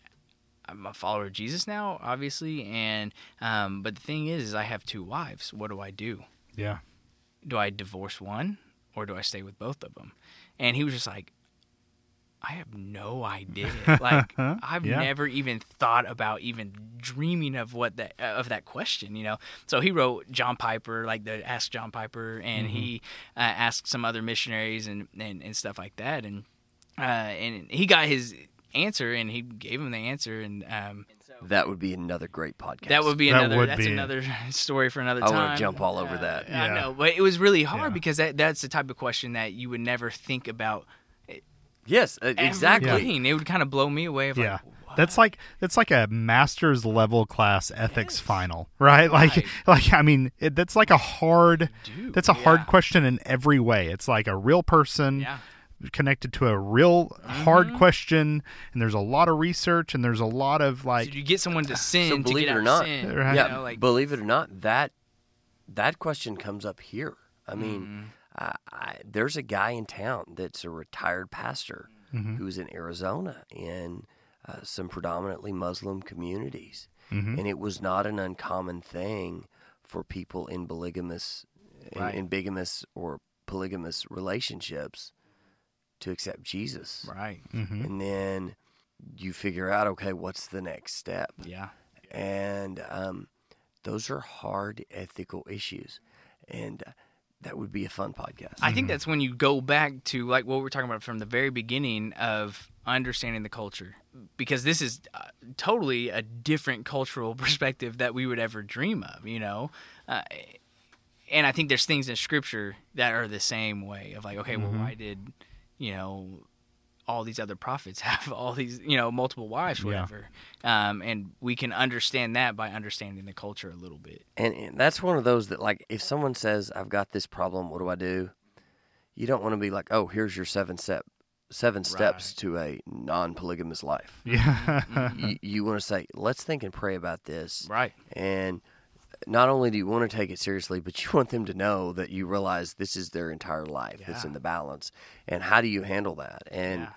I'm a follower of Jesus now, obviously, and um, but the thing is, is I have two wives. What do I do? Yeah. Do I divorce one or do I stay with both of them? And he was just like, I have no idea. Like I've Yeah. never even thought about even dreaming of what that of that question, you know. So he wrote John Piper, like the Ask John Piper, and he uh, asked some other missionaries and, and and stuff like that, and uh, and he got his answer, and he gave him the answer, and um, That would be another great podcast. that would be That another. would that's be- another story for another I time. I wanna jump all over that. I Yeah. know, but it was really hard Yeah. because that that's the type of question that you would never think about. yes, uh, exactly. being. It would kind of blow me away. Of Yeah. like. That's like that's like a master's level class ethics Yes. final, right? Like Right. like I mean, it, that's like a hard Dude, that's a hard question in every way. It's like a real person Yeah, connected to a real hard Mm-hmm. question and there's a lot of research and there's a lot of like so you get someone to sin So to believe get it or not- sin. Right. you Yeah, know, like believe it or not, that that question comes up here. I mean, Mm-hmm. I, I, there's a guy in town that's a retired pastor Mhm. who's in Arizona in uh, some predominantly Muslim communities, Mhm. and it was not an uncommon thing for people in polygamous, in, in bigamous or polygamous relationships to accept Jesus, right. Mhm. and then you figure out, okay, what's the next step? Yeah, and um, those are hard ethical issues. And uh, that would be a fun podcast. I think that's when you go back to like what we we're talking about from the very beginning of understanding the culture, because this is uh, totally a different cultural perspective that we would ever dream of, you know. Uh, and I think there's things in Scripture that are the same way of like, okay, well, why did you know all these other prophets have all these you know multiple wives, or Yeah. whatever, um, and we can understand that by understanding the culture a little bit. And, and that's one of those that, like, if someone says, "I've got this problem, what do I do?" You don't want to be like, "Oh, here's your seven step, seven steps to a non-polygamous life." Yeah. you, you want to say, "Let's think and pray about this." Right. And not only do you want to take it seriously, but you want them to know that you realize this is their entire life that's Yeah. in the balance. And how do you handle that? And Yeah.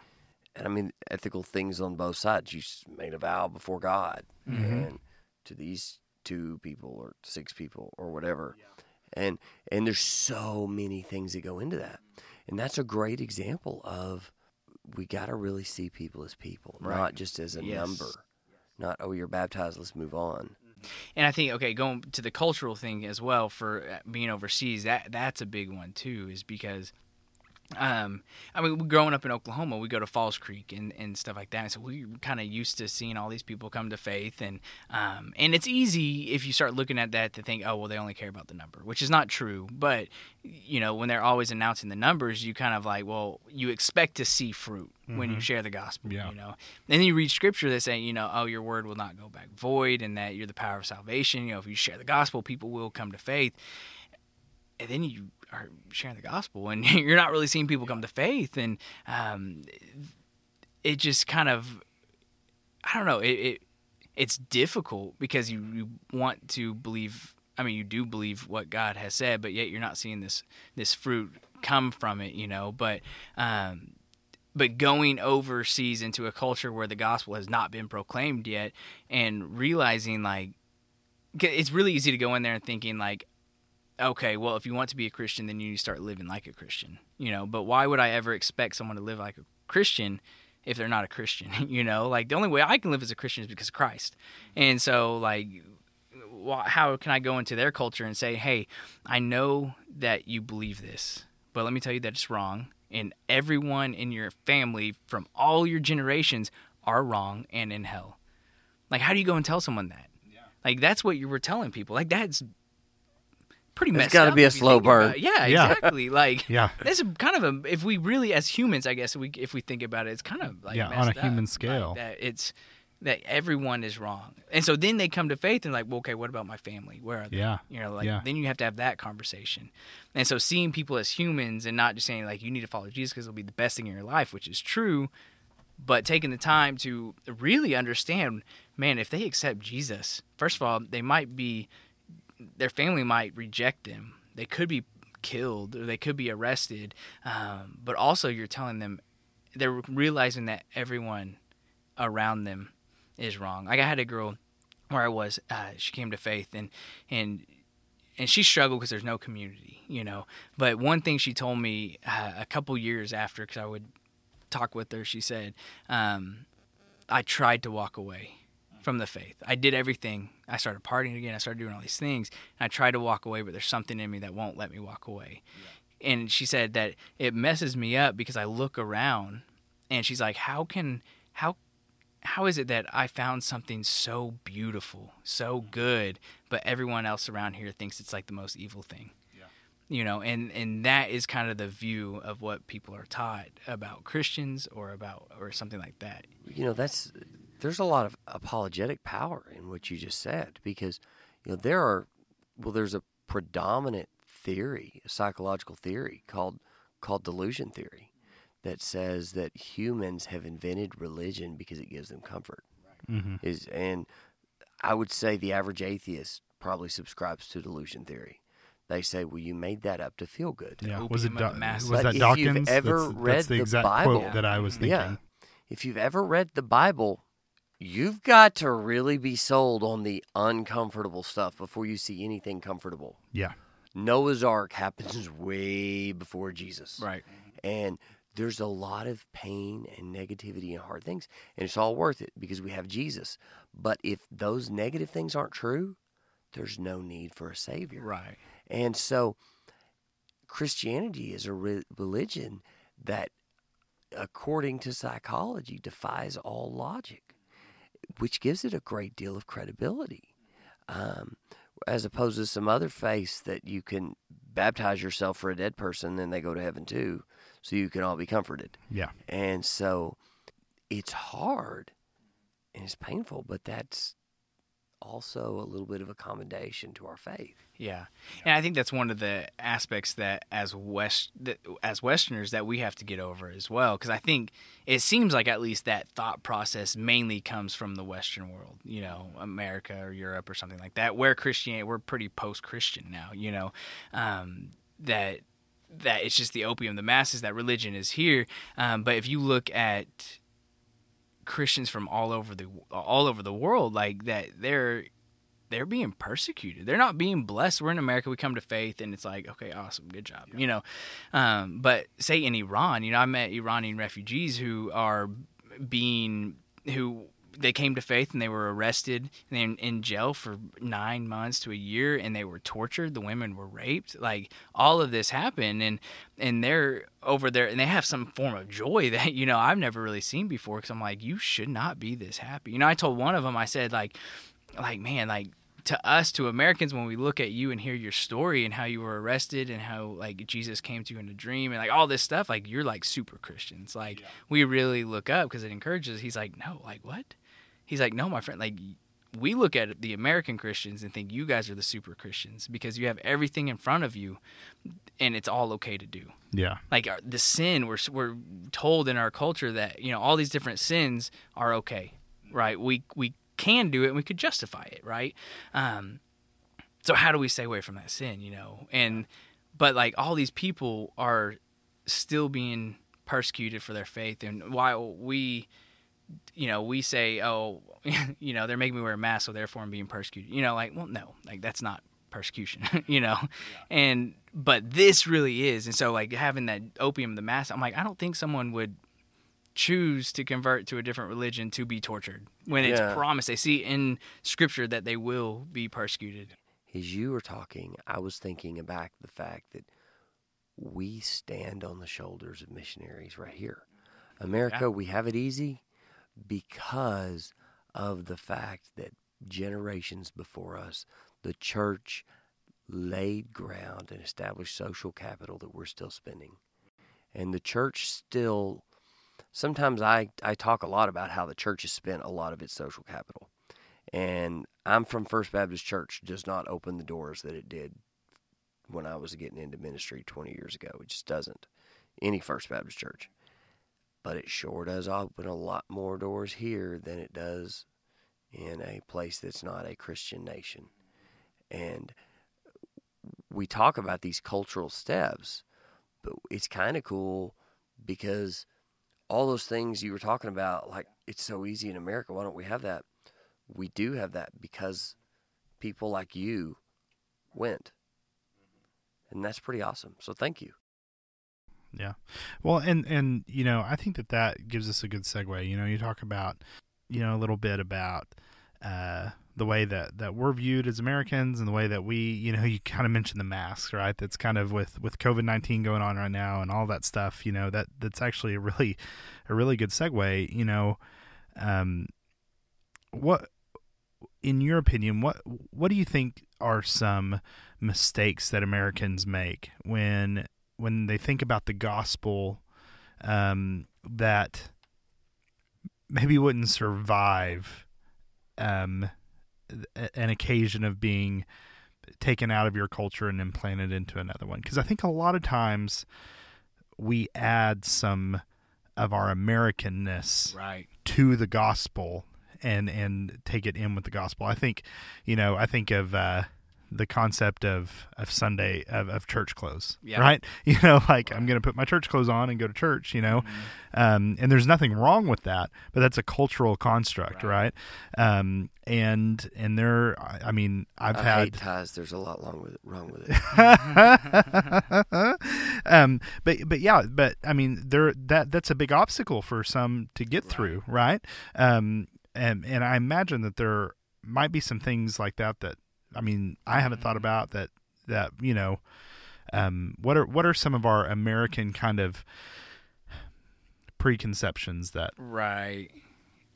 and I mean ethical things on both sides. You made a vow before God, mm-hmm. and to these two people or six people or whatever, and and there's so many things that go into that, and that's a great example of we got to really see people as people, not just as a Yes. number. Not oh you're baptized, let's move on. And I think okay, going to the cultural thing as well for uh, being overseas, that that's a big one too, is because. Um, I mean, growing up in Oklahoma, we go to Falls Creek and, and stuff like that. And So we are kind of used to seeing all these people come to faith, and um, and it's easy if you start looking at that to think, oh well, they only care about the number, which is not true. But you know, when they're always announcing the numbers, you kind of like, well, you expect to see fruit when you share the gospel. Yeah. You know, and then you read scripture that say, you know, oh, your word will not go back void, and that you're the power of salvation. You know, if you share the gospel, people will come to faith. And then you are sharing the gospel, and you're not really seeing people come to faith, and um, it just kind of, I don't know, it, it it's difficult because you, you want to believe. I mean, you do believe what God has said, but yet you're not seeing this this fruit come from it, you know. But um, but going overseas into a culture where the gospel has not been proclaimed yet and realizing like it's really easy to go in there and thinking like okay well if you want to be a christian then you need to start living like a christian you know? But why would i ever expect someone to live like a christian if they're not a christian you know? Like the only way i can live as a christian is because of christ. And so like how can i go into their culture and say hey i know that you believe this but let me tell you that it's wrong and everyone in your family from all your generations are wrong and in hell. Like how do you go and tell someone that? Like that's what you were telling people. Like that's pretty It's messed gotta up be a if you slow think about burn. it. yeah Yeah. exactly like Yeah. that's a kind of a if we really as humans i guess we if we think about it it's kind of like Yeah, on a up, human like, scale. that it's that everyone is wrong and so then they come to faith and like well okay what about my family where are they Yeah. you know like Yeah. then you have to have that conversation and so seeing people as humans and not just saying like you need to follow jesus because it'll be the best thing in your life which is true but taking the time to really understand man if they accept jesus first of all they might be their family might reject them. They could be killed or they could be arrested um, but also you're telling them they're realizing that everyone around them is wrong. Like i had a girl where i was uh, she came to faith and and and she struggled because there's no community you know. But one thing she told me uh, a couple years after because i would talk with her she said um, i tried to walk away from the faith. I did everything i started partying again i started doing all these things and i tried to walk away but there's something in me that won't let me walk away and she said that it messes me up because i look around and she's like how can how how is it that I found something so beautiful, so mm-hmm. good, but everyone else around here thinks it's like the most evil thing? You know, and and that is kind of the view of what people are taught about Christians or about or something like that. you know that's there's a lot of apologetic power in what you just said because you know there are well there's a predominant theory a psychological theory called called delusion theory that says that humans have invented religion because it gives them comfort Mhm. is and i would say the average atheist probably subscribes to delusion theory they say well you made that up to feel good Yeah. opium Was it of Da- the masses. was But that if you've Dawkins? ever that's, read that's the the exact Bible- quote that I was thinking. Yeah. If you've ever read the Bible, you've got to really be sold on the uncomfortable stuff before you see anything comfortable. Yeah. Noah's Ark happens way before Jesus. Right. And there's a lot of pain and negativity and hard things, and it's all worth it because we have Jesus. But if those negative things aren't true, there's no need for a savior. Right. And so Christianity is a re- religion that, according to psychology, defies all logic, which gives it a great deal of credibility. Um, as opposed to some other faiths that you can baptize yourself for a dead person, then they go to heaven too, so you can all be comforted. Yeah. And so it's hard and it's painful, but that's also a little bit of accommodation to our faith. Yeah, and I think that's one of the aspects that as west that, as Westerners that we have to get over as well. Because I think it seems like at least that thought process mainly comes from the Western world, you know, America or Europe or something like that, where Christianity we're pretty post-Christian now, you know, um, that that it's just the opium of the masses that religion is here. Um, but if you look at Christians from all over the all over the world like that they're they're being persecuted. They're not being blessed. We're in America. We come to faith, and it's like, okay, awesome, good job, you know. Um, but say in Iran, you know, I met Iranian refugees who are being who they came to faith and they were arrested and in, in jail for nine months to a year and they were tortured the women were raped like all of this happened and and they're over there and they have some form of joy that you know i've never really seen before because i'm like you should not be this happy you know i told one of them i said like like man like to us to Americans when we look at you and hear your story and how you were arrested and how like Jesus came to you in a dream and like all this stuff like you're like super Christians like yeah. we really look up because it encourages he's like no like what He's like, no, my friend, like we look at the American Christians and think you guys are the super Christians because you have everything in front of you and it's all okay to do. Yeah. Like our, the sin, we're, we're told in our culture that, you know, all these different sins are okay, right? We, we can do it and we could justify it, right? Um, so how do we stay away from that sin, you know? And, but like all these people are still being persecuted for their faith. And while we, you know, we say, oh, you know, they're making me wear a mask, so therefore I'm being persecuted. You know, like, well, no, like that's not persecution, you know, yeah. and but this really is, and so like having that opium the mask, I'm like, I don't think someone would choose to convert to a different religion to be tortured when it's yeah. promised. They see in Scripture that they will be persecuted. As you were talking, I was thinking about the fact that we stand on the shoulders of missionaries right here. America, yeah. we have it easy because of the fact that generations before us, the church laid ground and established social capital that we're still spending. And the church still, sometimes I, I talk a lot about how the church has spent a lot of its social capital. And I'm from First Baptist Church, does not open the doors that it did when I was getting into ministry 20 years ago. It just doesn't. Any First Baptist Church but it sure does open a lot more doors here than it does in a place that's not a Christian nation. And we talk about these cultural steps, but it's kind of cool because all those things you were talking about, like it's so easy in America, why don't we have that? We do have that because people like you went. And that's pretty awesome. So thank you. Yeah. Well, and and you know, I think that that gives us a good segue. You know, you talk about, you know, a little bit about uh, the way that that we're viewed as Americans and the way that we, you know, you kind of mentioned the masks, right? That's kind of with with COVID nineteen going on right now and all that stuff. You know, that that's actually a really a really good segue. You know, um, what in your opinion, what what do you think are some mistakes that Americans make when when they think about the gospel um, that maybe wouldn't survive um, an occasion of being taken out of your culture and implanted into another one. Because I think a lot of times we add some of our Americanness right. to the gospel and and take it in with the gospel. I think, you know, I think of uh, the concept of of Sunday of, of church clothes, yeah. right? You know, like right. I'm going to put my church clothes on and go to church, you know, mm-hmm. um, and there's nothing wrong with that, but that's a cultural construct, right? right? Um, and and there, I mean, I've I had hate ties. There's a lot wrong with it. Wrong with it. um, but but yeah, but I mean, there that that's a big obstacle for some to get right. through, right? Um, and and I imagine that there might be some things like that that I mean, I haven't thought mm-hmm. about that. That you know, um, what are what are some of our American kind of preconceptions that Right.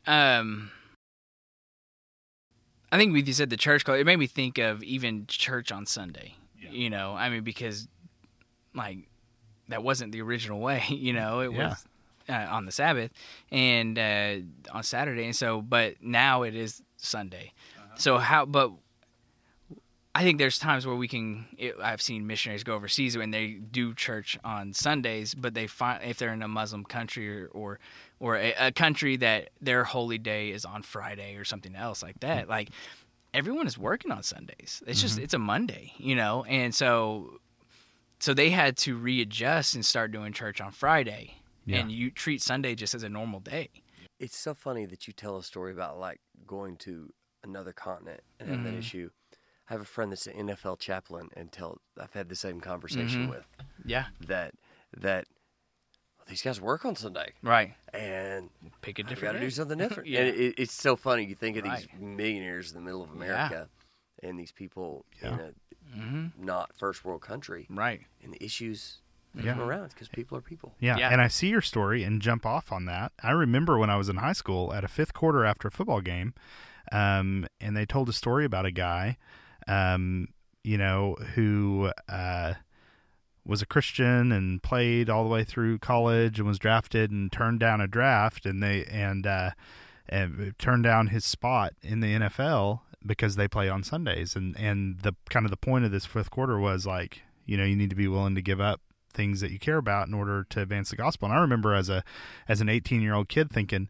Um I think with you said the church culture, it made me think of even church on Sunday. You know, I mean because like that wasn't the original way, you know, it Yeah. was uh, on the Sabbath and uh, on Saturday and so but now it is Sunday. So how but I think there's times where we can. It, I've seen missionaries go overseas when they do church on Sundays, but they find if they're in a Muslim country or or, or a, a country that their holy day is on Friday or something else like that. Like everyone is working on Sundays. It's just it's a Monday, you know, and so so they had to readjust and start doing church on Friday, Yeah. and you treat Sunday just as a normal day. It's so funny that you tell a story about like going to another continent and having that Mhm. issue. I have a friend that's an NFL chaplain, and tell I've had the same conversation Mhm. with Yeah, that that well, these guys work on Sunday, right. and Pick a different. got to day. do something different. Yeah. And it, it's so funny. You think of Right. these millionaires in the middle of America, and these people Yeah. in a hmm not first world country, Right. and the issues Yeah. come around because people are people. Yeah, Yeah. and I see your story and jump off on that. I remember when I was in high school at a fifth quarter after a football game, um, and they told a story about a guy, um, you know, who uh, was a Christian and played all the way through college and was drafted and turned down a draft, and they and uh, and turned down his spot in the NFL because they play on Sundays, and and the kind of the point of this fifth quarter was like, you know, you need to be willing to give up things that you care about in order to advance the gospel. And I remember as a as an 18 year old kid thinking,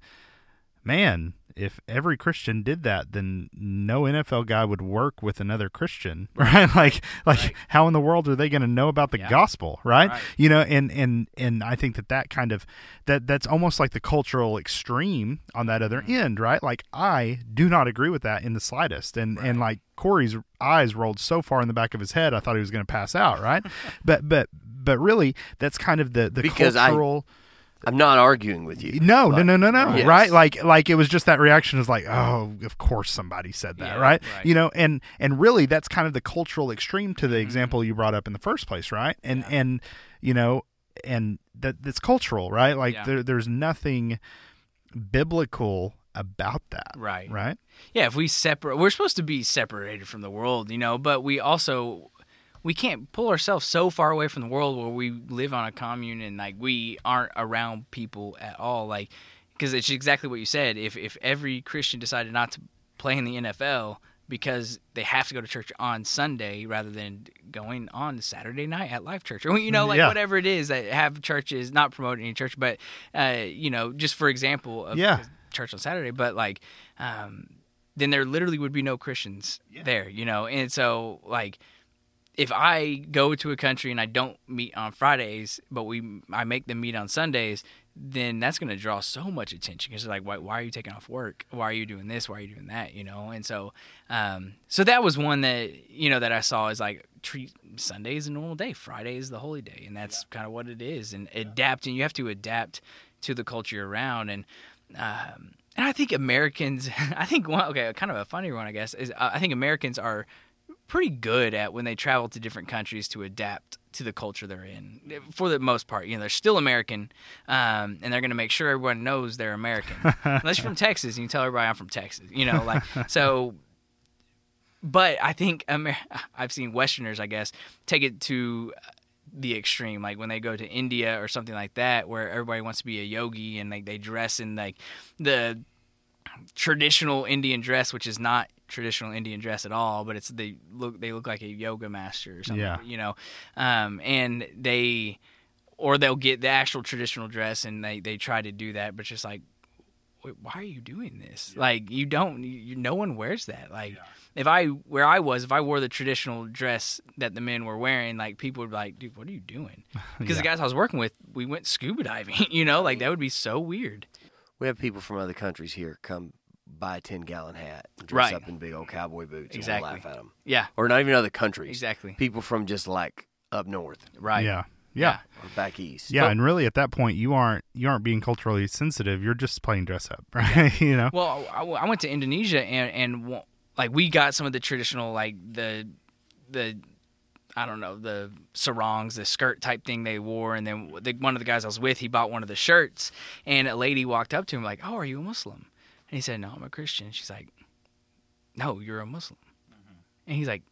man, if every Christian did that, then no NFL guy would work with another Christian, right? Like like Right. how in the world are they going to know about the Yeah. gospel, right? Right. You know, and and and I think that that kind of that that's almost like the cultural extreme on that other Mm-hmm. end, right? Like I do not agree with that in the slightest, and and like Corey's eyes rolled so far in the back of his head, I thought he was going to pass out, right? but but but really, that's kind of the the Because I- cultural. I'm not arguing with you. No, no, no, no, no. Yes. Right? Like, like it was just that reaction is like, oh, of course somebody said that, Yeah, right? right. You know, and and really, that's kind of the cultural extreme to the Mm-hmm. example you brought up in the first place, right? And and you know, and that that's cultural, right? Like Yeah. there, there's nothing biblical about that, Right. Right? yeah if we separate we're supposed to be separated from the world you know but we also we can't pull ourselves so far away from the world where we live on a commune and like we aren't around people at all like because it's exactly what you said if if every christian decided not to play in the nfl because they have to go to church on Sunday rather than going on Saturday night at Life Church, or you know, like Yeah. whatever it is that have churches not promoting any church, but uh, you know, just for example, of Yeah. church on Saturday, but like, um, then there literally would be no Christians there, you know, and so like, if I go to a country and I don't meet on Fridays, but we I make them meet on Sundays, then that's going to draw so much attention because like, why, why are you taking off work? Why are you doing this? Why are you doing that? You know, and so, um, so that was one that you know that I saw is like treat Sunday is a normal day, Friday is the holy day, and that's kind of what it is. And adapting, you have to adapt to the culture around, and um, and I think Americans, I think one okay, kind of a funny one, I guess, is uh, I think Americans are pretty good at when they travel to different countries to adapt to the culture they're in for the most part. You know they're still american um, and they're going to make sure everyone knows they're american. Unless you're from texas and you tell everybody i'm from texas you know like so but i think Amer- i've seen westerners i guess take it to the extreme. Like when they go to india or something like that where everybody wants to be a yogi and like they dress in like the traditional Indian dress, which is not traditional Indian dress at all, but it's they look they look like a yoga master or something, Yeah. you know. Um, and they or they'll get the actual traditional dress and they they try to do that, but just like Wait, why are you doing this? Like you don't you, no one wears that. Like if I where I was, if I wore the traditional dress that the men were wearing, like people would be like, "Dude, what are you doing?" Because the guys I was working with, we went scuba diving, you know, like that would be so weird. We have people from other countries here come buy a 10 gallon hat dress Right. up in big old cowboy boots Exactly. and laugh at them. Yeah, Or not even other countries. exactly. People from just like up north Right. Yeah. Yeah. or back east. Yeah, and really at that point you aren't you aren't being culturally sensitive. You're just playing dress up, right? you know. Well, I, I went to Indonesia and and like we got some of the traditional like the the I don't know the sarongs, the skirt type thing they wore, and then the, one of the guys I was with, he bought one of the shirts, and a lady walked up to him like, "Oh, are you a Muslim?" And he said, "No, I'm a Christian." She's like, "No, you're a Muslim," mm-hmm. and he's like,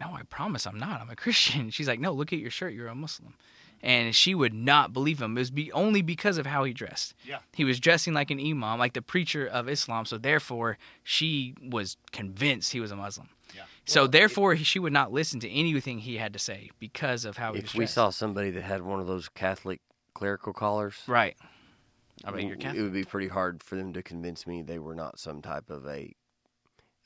"No, I promise I'm not. I'm a Christian." She's like, "No, look at your shirt. You're a Muslim." And she would not believe him. It was be only because of how he dressed. Yeah. He was dressing like an imam, like the preacher of Islam. So therefore, she was convinced he was a Muslim. Yeah. So therefore, he- she would not listen to anything he had to say because of how he was If we saw somebody that had one of those Catholic clerical collars, right. I mean, you're it would be pretty hard for them to convince me they were not some type of a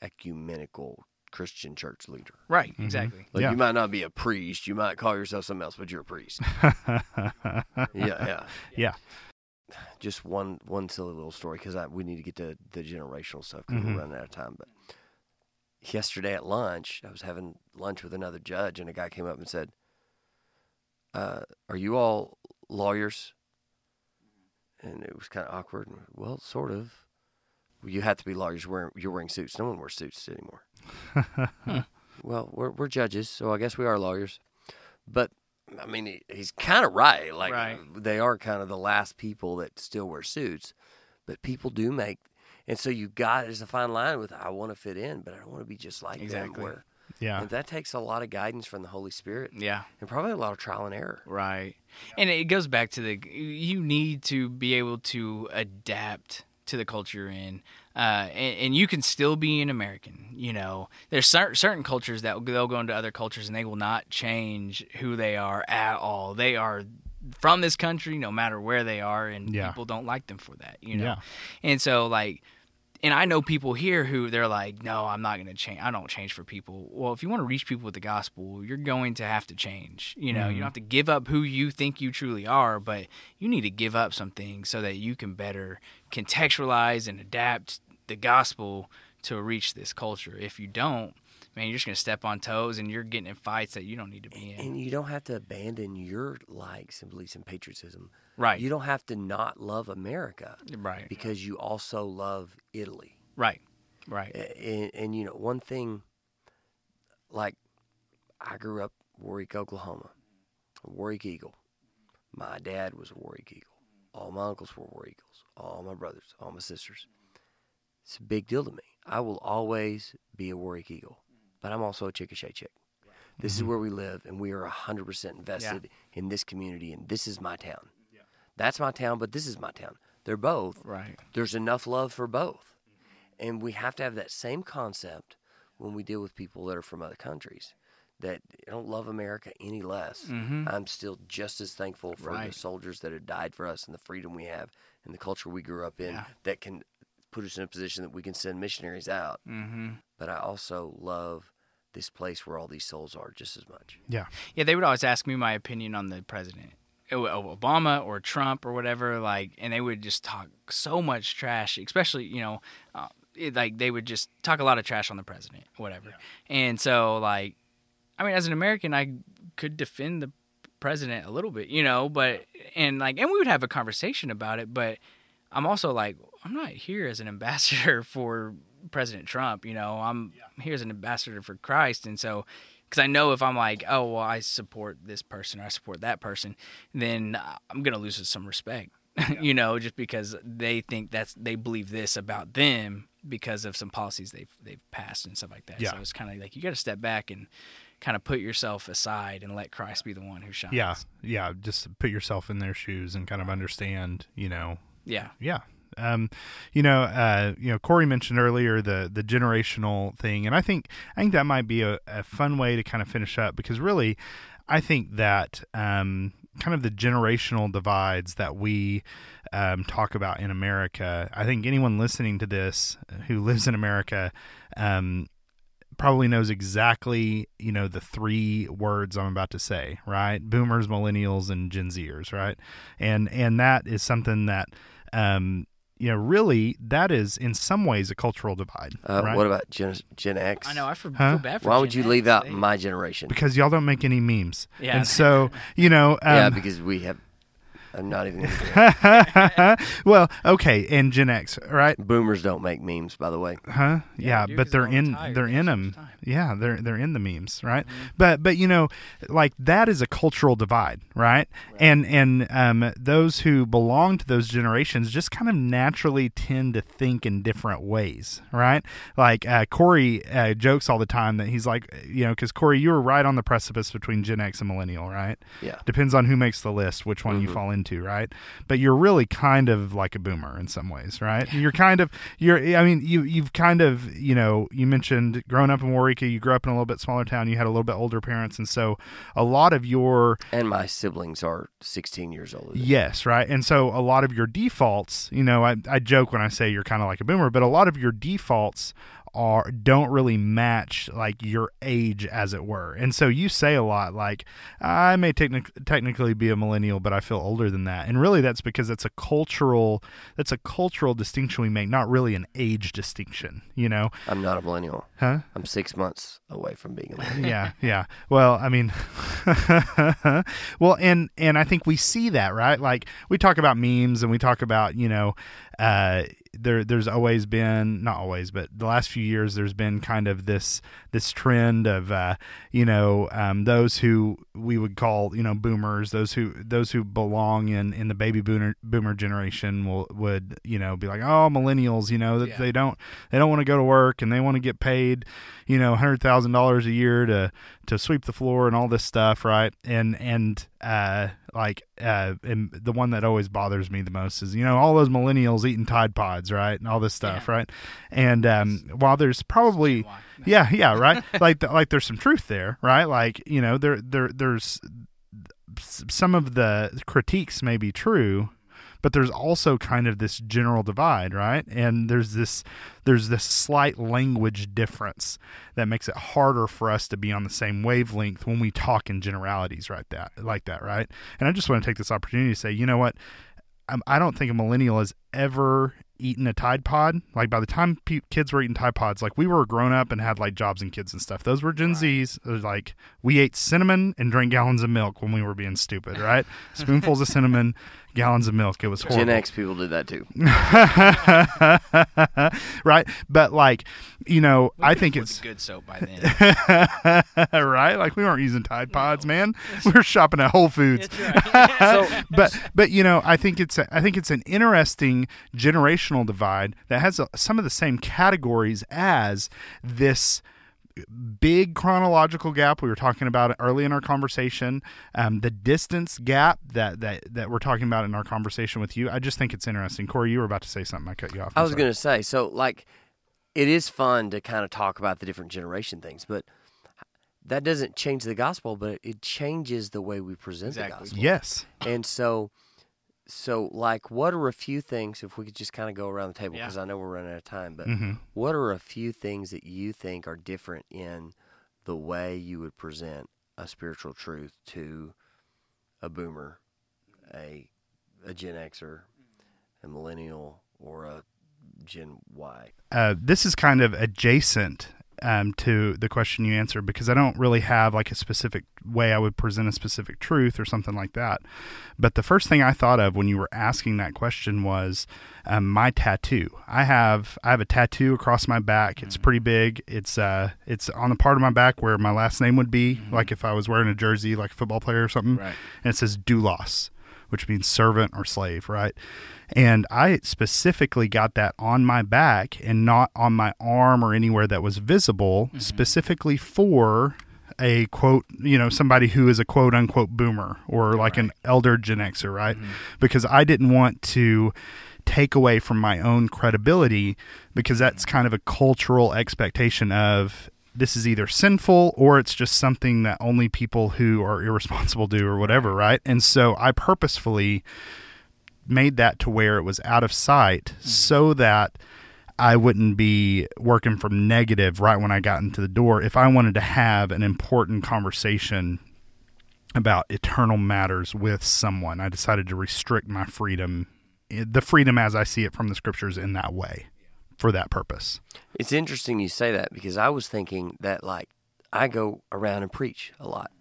ecumenical Christian church leader. Right. Exactly. Like Yeah. you might not be a priest, you might call yourself something else, but you're a priest. yeah, yeah. Yeah. Just one one silly little story because we need to get to the generational stuff because Mhm. we're running out of time. But yesterday at lunch, I was having lunch with another judge, and a guy came up and said, uh, "Are you all lawyers?" And it was kind of awkward. Well, sort of. You have to be lawyers. Wearing, you're wearing suits. No one wears suits anymore. Well, we're we're judges, so I guess we are lawyers. But I mean, he, he's kind of right. Like Right. they are kind of the last people that still wear suits. But people do make, and so you got there's a fine line with I want to fit in, but I don't want to be just like them. Exactly. Where, yeah. and that takes a lot of guidance from the Holy Spirit, Yeah. and probably a lot of trial and error. Right. And it goes back to the you need to be able to adapt to the culture you're in. Uh, and, and you can still be an American. You know, there's cer- certain cultures that they'll go into other cultures and they will not change who they are at all. They are from this country, no matter where they are, and Yeah. people don't like them for that. You know, Yeah. and so like. And I know people here who they're like, no, I'm not going to change. I don't change for people. Well, if you want to reach people with the gospel, you're going to have to change. You know, you don't mm-hmm. have to give up who you think you truly are, but you need to give up some things so that you can better contextualize and adapt the gospel to reach this culture. If you don't, man, you're just going to step on toes and you're getting in fights that you don't need to be in. And you don't have to abandon your likes and beliefs and patriotism. Right. You don't have to not love America Right. because you also love Italy. Right. Right. and, and you know one thing like i grew up warwick oklahoma a warwick eagle my dad was a warwick eagle all my uncles were war eagles all my brothers all my sisters it's a big deal to me i will always be a warwick eagle but i'm also a chickasha chick this is mm-hmm. where we live and we are 100% invested in this community and this is my town that's my town but this is my town they're both Right. there's enough love for both. And we have to have that same concept when we deal with people that are from other countries. That I don't love America any less. I'm still just as thankful for Mm-hmm. Right. the soldiers that have died for us and the freedom we have and the culture we grew up in Yeah. that can put us in a position that we can send missionaries out. Mm-hmm. But I also love this place where all these souls are just as much. Yeah. Yeah, they would always ask me my opinion on the president, O- O- Obama or Trump or whatever. Like, and they would just talk so much trash, especially you know, uh, it, like they would just talk a lot of trash on the president, whatever. And so, like, I mean, as an American, I could defend the president a little bit, you know, but and like, and we would have a conversation about it. But I'm also like, I'm not here as an ambassador for President Trump. You know, I'm here as an ambassador for Christ, and so because I know if I'm like, oh well, I support this person or I support that person, then uh, I'm gonna lose some respect. you know, just because they think that's they believe this about them because of some policies they've they've passed and stuff like that. Yeah. So it's kind of like you got to step back and kind of put yourself aside and let Christ be the one who shines. Yeah. Yeah. Just put yourself in their shoes and kind of understand, you know, Yeah. yeah. Um, you know, uh, you know, Corey mentioned earlier the the generational thing, and I think I think that might be a, a fun way to kind of finish up because really, I think that um, kind of the generational divides that we um, talk about in America. I think anyone listening to this who lives in America. Um, probably knows exactly you know the three words I'm about to say, right? Boomers, millennials, and Gen Zers, right? And and that is something that um, you know really that is in some ways a cultural divide, Uh, right? What about Gen, Gen X? I know. I feel, Huh? feel bad for Why would Gen you leave out They- my generation? because y'all don't make any memes, Yeah. and so you know, um, yeah, because we have I'm not even. Well, okay, and Gen X, right? Boomers don't make memes, by the way. Huh? Yeah, Yeah, they do but 'cause they're they're in retired they're in them. time. Yeah, they're they're in the memes, right? Mm-hmm. But but you know, like that is a cultural divide, right? And and um those who belong to those generations just kind of naturally tend to think in different ways, right? Like uh, Corey uh, jokes all the time that he's like, you know, because Corey, you were right on the precipice between Gen X and Millennial, right? Yeah. Depends on who makes the list, which one you fall into, right? But you're really kind of like a boomer in some ways, right? You're kind of you're. I mean, you you've kind of you know you mentioned growing up in Warwick, you grew up in a little bit smaller town, you had a little bit older parents, and so a lot of your And my siblings are 16 years older. Me. Yes, right. And so a lot of your defaults, you know, I, I joke when I say you're kind of like a boomer, but a lot of your defaults are don't really match like your age as it were. And so you say a lot like I may technic- technically be a millennial, but I feel older than that. And really that's because it's a cultural that's a cultural distinction we make, not really an age distinction, you know. I'm not a millennial. Huh? I'm six months away from being a millennial. yeah, yeah. Well, I mean, well, and and I think we see that right. Like we talk about memes and we talk about you know, uh, there there's always been not always, but the last few years there's been kind of this this trend of uh, you know um, those who we would call you know boomers, those who those who belong in in the baby boomer boomer generation will would you know be like oh millennials, you know that Yeah. they don't they don't want to go to work and they want to get paid you know hundred thousand dollars a year to to sweep the floor and all this stuff right? And and uh like uh and the one that always bothers me the most is you know all those millennials eating tide pods right? And all this stuff Yeah. right? And um while there's probably yeah yeah right? Like th- like there's some truth there right? Like you know there there there's some of the critiques may be true but there's also kind of this general divide right and there's this there's this slight language difference that makes it harder for us to be on the same wavelength when we talk in generalities right that like that right and i just want to take this opportunity to say you know what um, I don't think a millennial has ever eaten a Tide Pod. Like by the time pe- kids were eating Tide Pods, like we were grown up and had like jobs and kids and stuff. Those were Gen Zs. It was like we ate cinnamon and drank gallons of milk when we were being stupid, right? Spoonfuls of cinnamon, gallons of milk. It was horrible. Gen X people did that too. right? But like, you know, We I think it's good soap by then. right. Like we weren't using Tide Pods, man. We were shopping at Whole Foods. So but but you know I think it's a, I think it's an interesting generational divide that has a, some of the same categories as this big chronological gap. We were talking about early in our conversation. Um, the distance gap that, that that we're talking about in our conversation with you i just think it's interesting. Corey you were about to say something. I cut you off. I I'm was going to say, so like, it is fun to kind of talk about the different generation things, but that doesn't change the gospel, but it changes the way we present the gospel. yes. And so, so like, what are a few things? If we could just kind of go around the table, Yeah. because I know we're running out of time, but hmm what are a few things that you think are different in the way you would present a spiritual truth to a boomer, a a Gen Xer, a millennial, or a Gen Y? uh, this is kind of adjacent um, to the question you answered because I don't really have like a specific way I would present a specific truth or something like that. But the first thing I thought of when you were asking that question was um, my tattoo. I have I have a tattoo across my back. It's pretty big. It's uh it's on the part of my back where my last name would be, like if I was wearing a jersey, like a football player or something. Right. And it says doulos, which means servant or slave, right? And I specifically got that on my back and not on my arm or anywhere that was visible, mm-hmm. specifically for a quote, you know, somebody who is a quote unquote boomer or like an elder Gen Xer, right? Mm-hmm. Because I didn't want to take away from my own credibility because that's mm-hmm. kind of a cultural expectation of this is either sinful or it's just something that only people who are irresponsible do or whatever, right? And so I purposefully made that to where it was out of sight mm-hmm. so that I wouldn't be working from negative right when I got into the door. If I wanted to have an important conversation about eternal matters with someone, I decided to restrict my freedom, eh, the freedom as I see it from the scriptures, in that way for that purpose. It's interesting you say that because I was thinking that like I go around and preach a lot.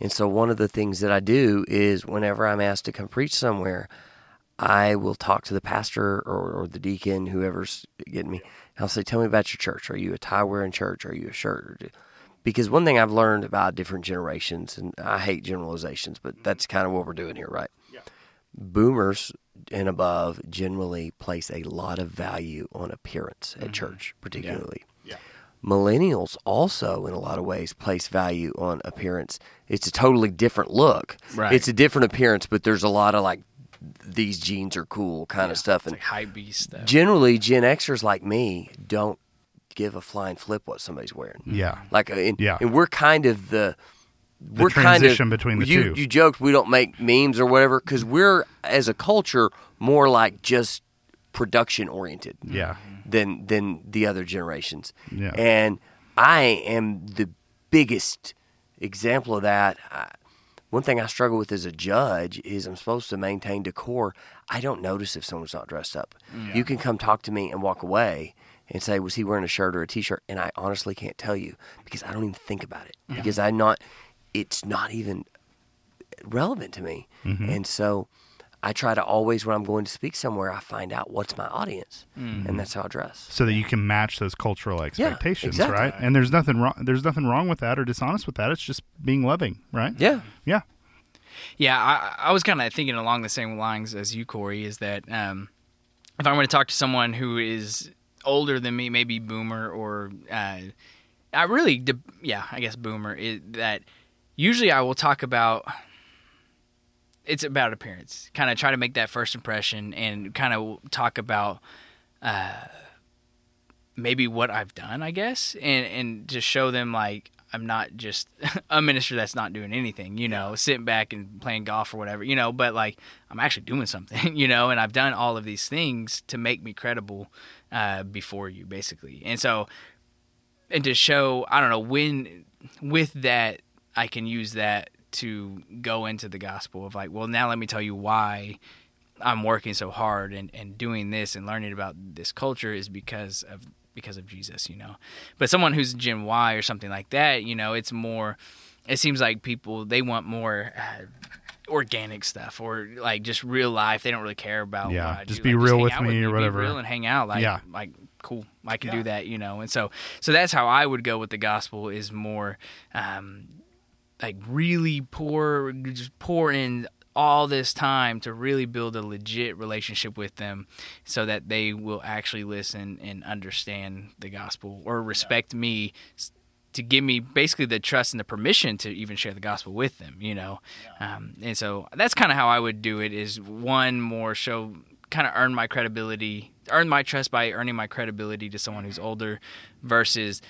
And so one of the things that I do is whenever I'm asked to come preach somewhere, I will talk to the pastor or, or the deacon, whoever's getting me. I'll say, "Tell me about your church. Are you a tie wearing church? Are you a shirt?" Because one thing I've learned about different generations, and I hate generalizations, but mm-hmm. that's kind of what we're doing here, right? Yeah. Boomers and above generally place a lot of value on appearance at mm-hmm. church, particularly. Yeah. yeah. Millennials also, in a lot of ways, place value on appearance. It's a totally different look. Right. It's a different appearance, but there's a lot of like these jeans are cool kind yeah, of stuff. And like hypebeast stuff. Generally, Gen Xers like me don't give a flying flip what somebody's wearing. Yeah. Like, uh, and, yeah. and we're kind of the, the we're transition kind of, between the you, two. You joked we don't make memes or whatever because we're as a culture more like just production oriented. Yeah. Than than the other generations. Yeah. And I am the biggest example of that. I, one thing I struggle with as a judge is I'm supposed to maintain decor. I don't notice if someone's not dressed up. Yeah. You can come talk to me and walk away and say, "Was he wearing a shirt or a t-shirt?" And I honestly can't tell you because I don't even think about it yeah. because I'm not. It's not even relevant to me, mm-hmm. and so I try to always when I'm going to speak somewhere, I find out what's my audience, mm-hmm. and that's how I dress, so that you can match those cultural expectations, yeah, exactly. right? And there's nothing wrong. There's nothing wrong with that or dishonest with that. It's just being loving, right? Yeah, yeah, yeah. I, I was kind of thinking along the same lines as you, Corey. Is that um, if I'm going to talk to someone who is older than me, maybe boomer or uh, I really, yeah, I guess boomer is that. Usually, I will talk about it's about appearance. Kind of try to make that first impression and kind of talk about uh, maybe what I've done, I guess, and and just show them like I'm not just a minister that's not doing anything, you know, sitting back and playing golf or whatever, you know, but like I'm actually doing something, you know, and I've done all of these things to make me credible uh, before you, basically. And so, and to show, I don't know, when with that, I can use that to go into the gospel of like, well, now let me tell you why I'm working so hard and, and doing this and learning about this culture is because of because of Jesus, you know. But someone who's Gen Y or something like that, you know, it's more. It seems like people they want more. Uh, organic stuff or like just real life they don't really care about yeah just be like, real just with me or whatever be real and hang out like yeah like cool i can yeah. do that you know and so so that's how i would go with the gospel is more um like really pour just pour in all this time to really build a legit relationship with them so that they will actually listen and understand the gospel or respect yeah. me to give me basically the trust and the permission to even share the gospel with them you know yeah. um, and so that's kind of how i would do it is one more show kind of earn my credibility earn my trust by earning my credibility to someone who's older versus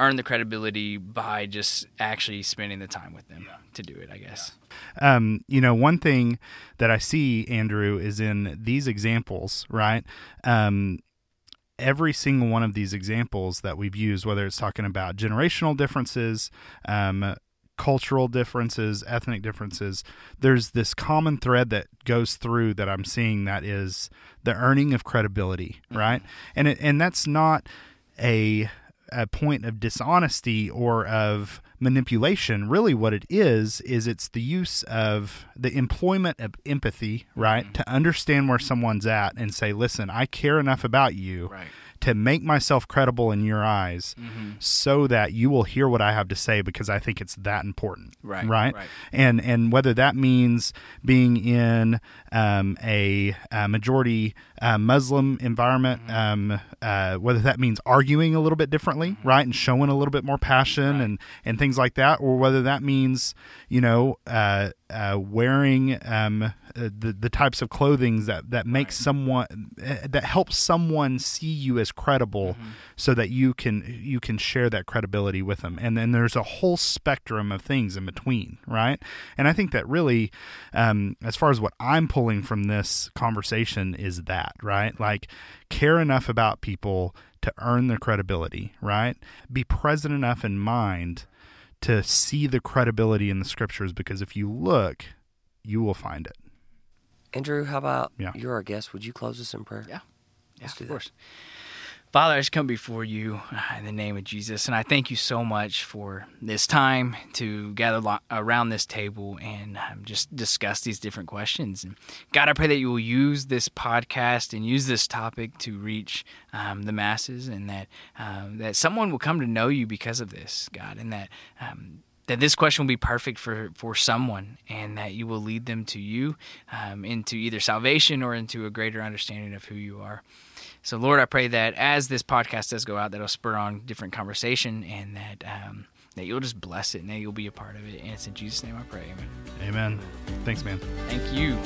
earn the credibility by just actually spending the time with them yeah. to do it, I guess. Yeah. Um, you know, one thing that I see, Andrew, is in these examples, right? Um, every single one of these examples that we've used, whether it's talking about generational differences, um, cultural differences, ethnic differences, there's this common thread that goes through that I'm seeing that is the earning of credibility, mm-hmm. right? And it, and that's not a a point of dishonesty or of manipulation really what it is is it's the use of the employment of empathy right mm-hmm. to understand where someone's at and say listen i care enough about you right to make myself credible in your eyes mm-hmm. so that you will hear what I have to say because I think it's that important. Right. Right. right. And and whether that means being in um, a, a, majority uh, Muslim environment, mm-hmm. um, uh, whether that means arguing a little bit differently, mm-hmm. right, and showing a little bit more passion right. and and things like that, or whether that means you know uh, uh wearing um, uh, the the types of clothing that that makes right. someone uh, that helps someone see you as credible, mm-hmm. so that you can you can share that credibility with them. And then there's a whole spectrum of things in between, right? And I think that really, um, as far as what I'm pulling from this conversation, is that right? Like care enough about people to earn their credibility, right? Be present enough in mind to see the credibility in the scriptures because if you look, you will find it. Andrew, how about yeah. you're our guest? Would you close us in prayer? Yeah, yeah, of course. Father, I just come before you uh, in the name of Jesus, and I thank you so much for this time to gather around this table and um, just discuss these different questions. And God, I pray that you will use this podcast and use this topic to reach um, the masses, and that um, that someone will come to know you because of this, God, and that um, that this question will be perfect for, for someone and that you will lead them to you um, into either salvation or into a greater understanding of who you are. So, Lord, I pray that as this podcast does go out, that it'll spur on different conversation and that um, that you'll just bless it and that you'll be a part of it. And it's in Jesus' name I pray. Amen. Amen. Thanks, man. Thank you.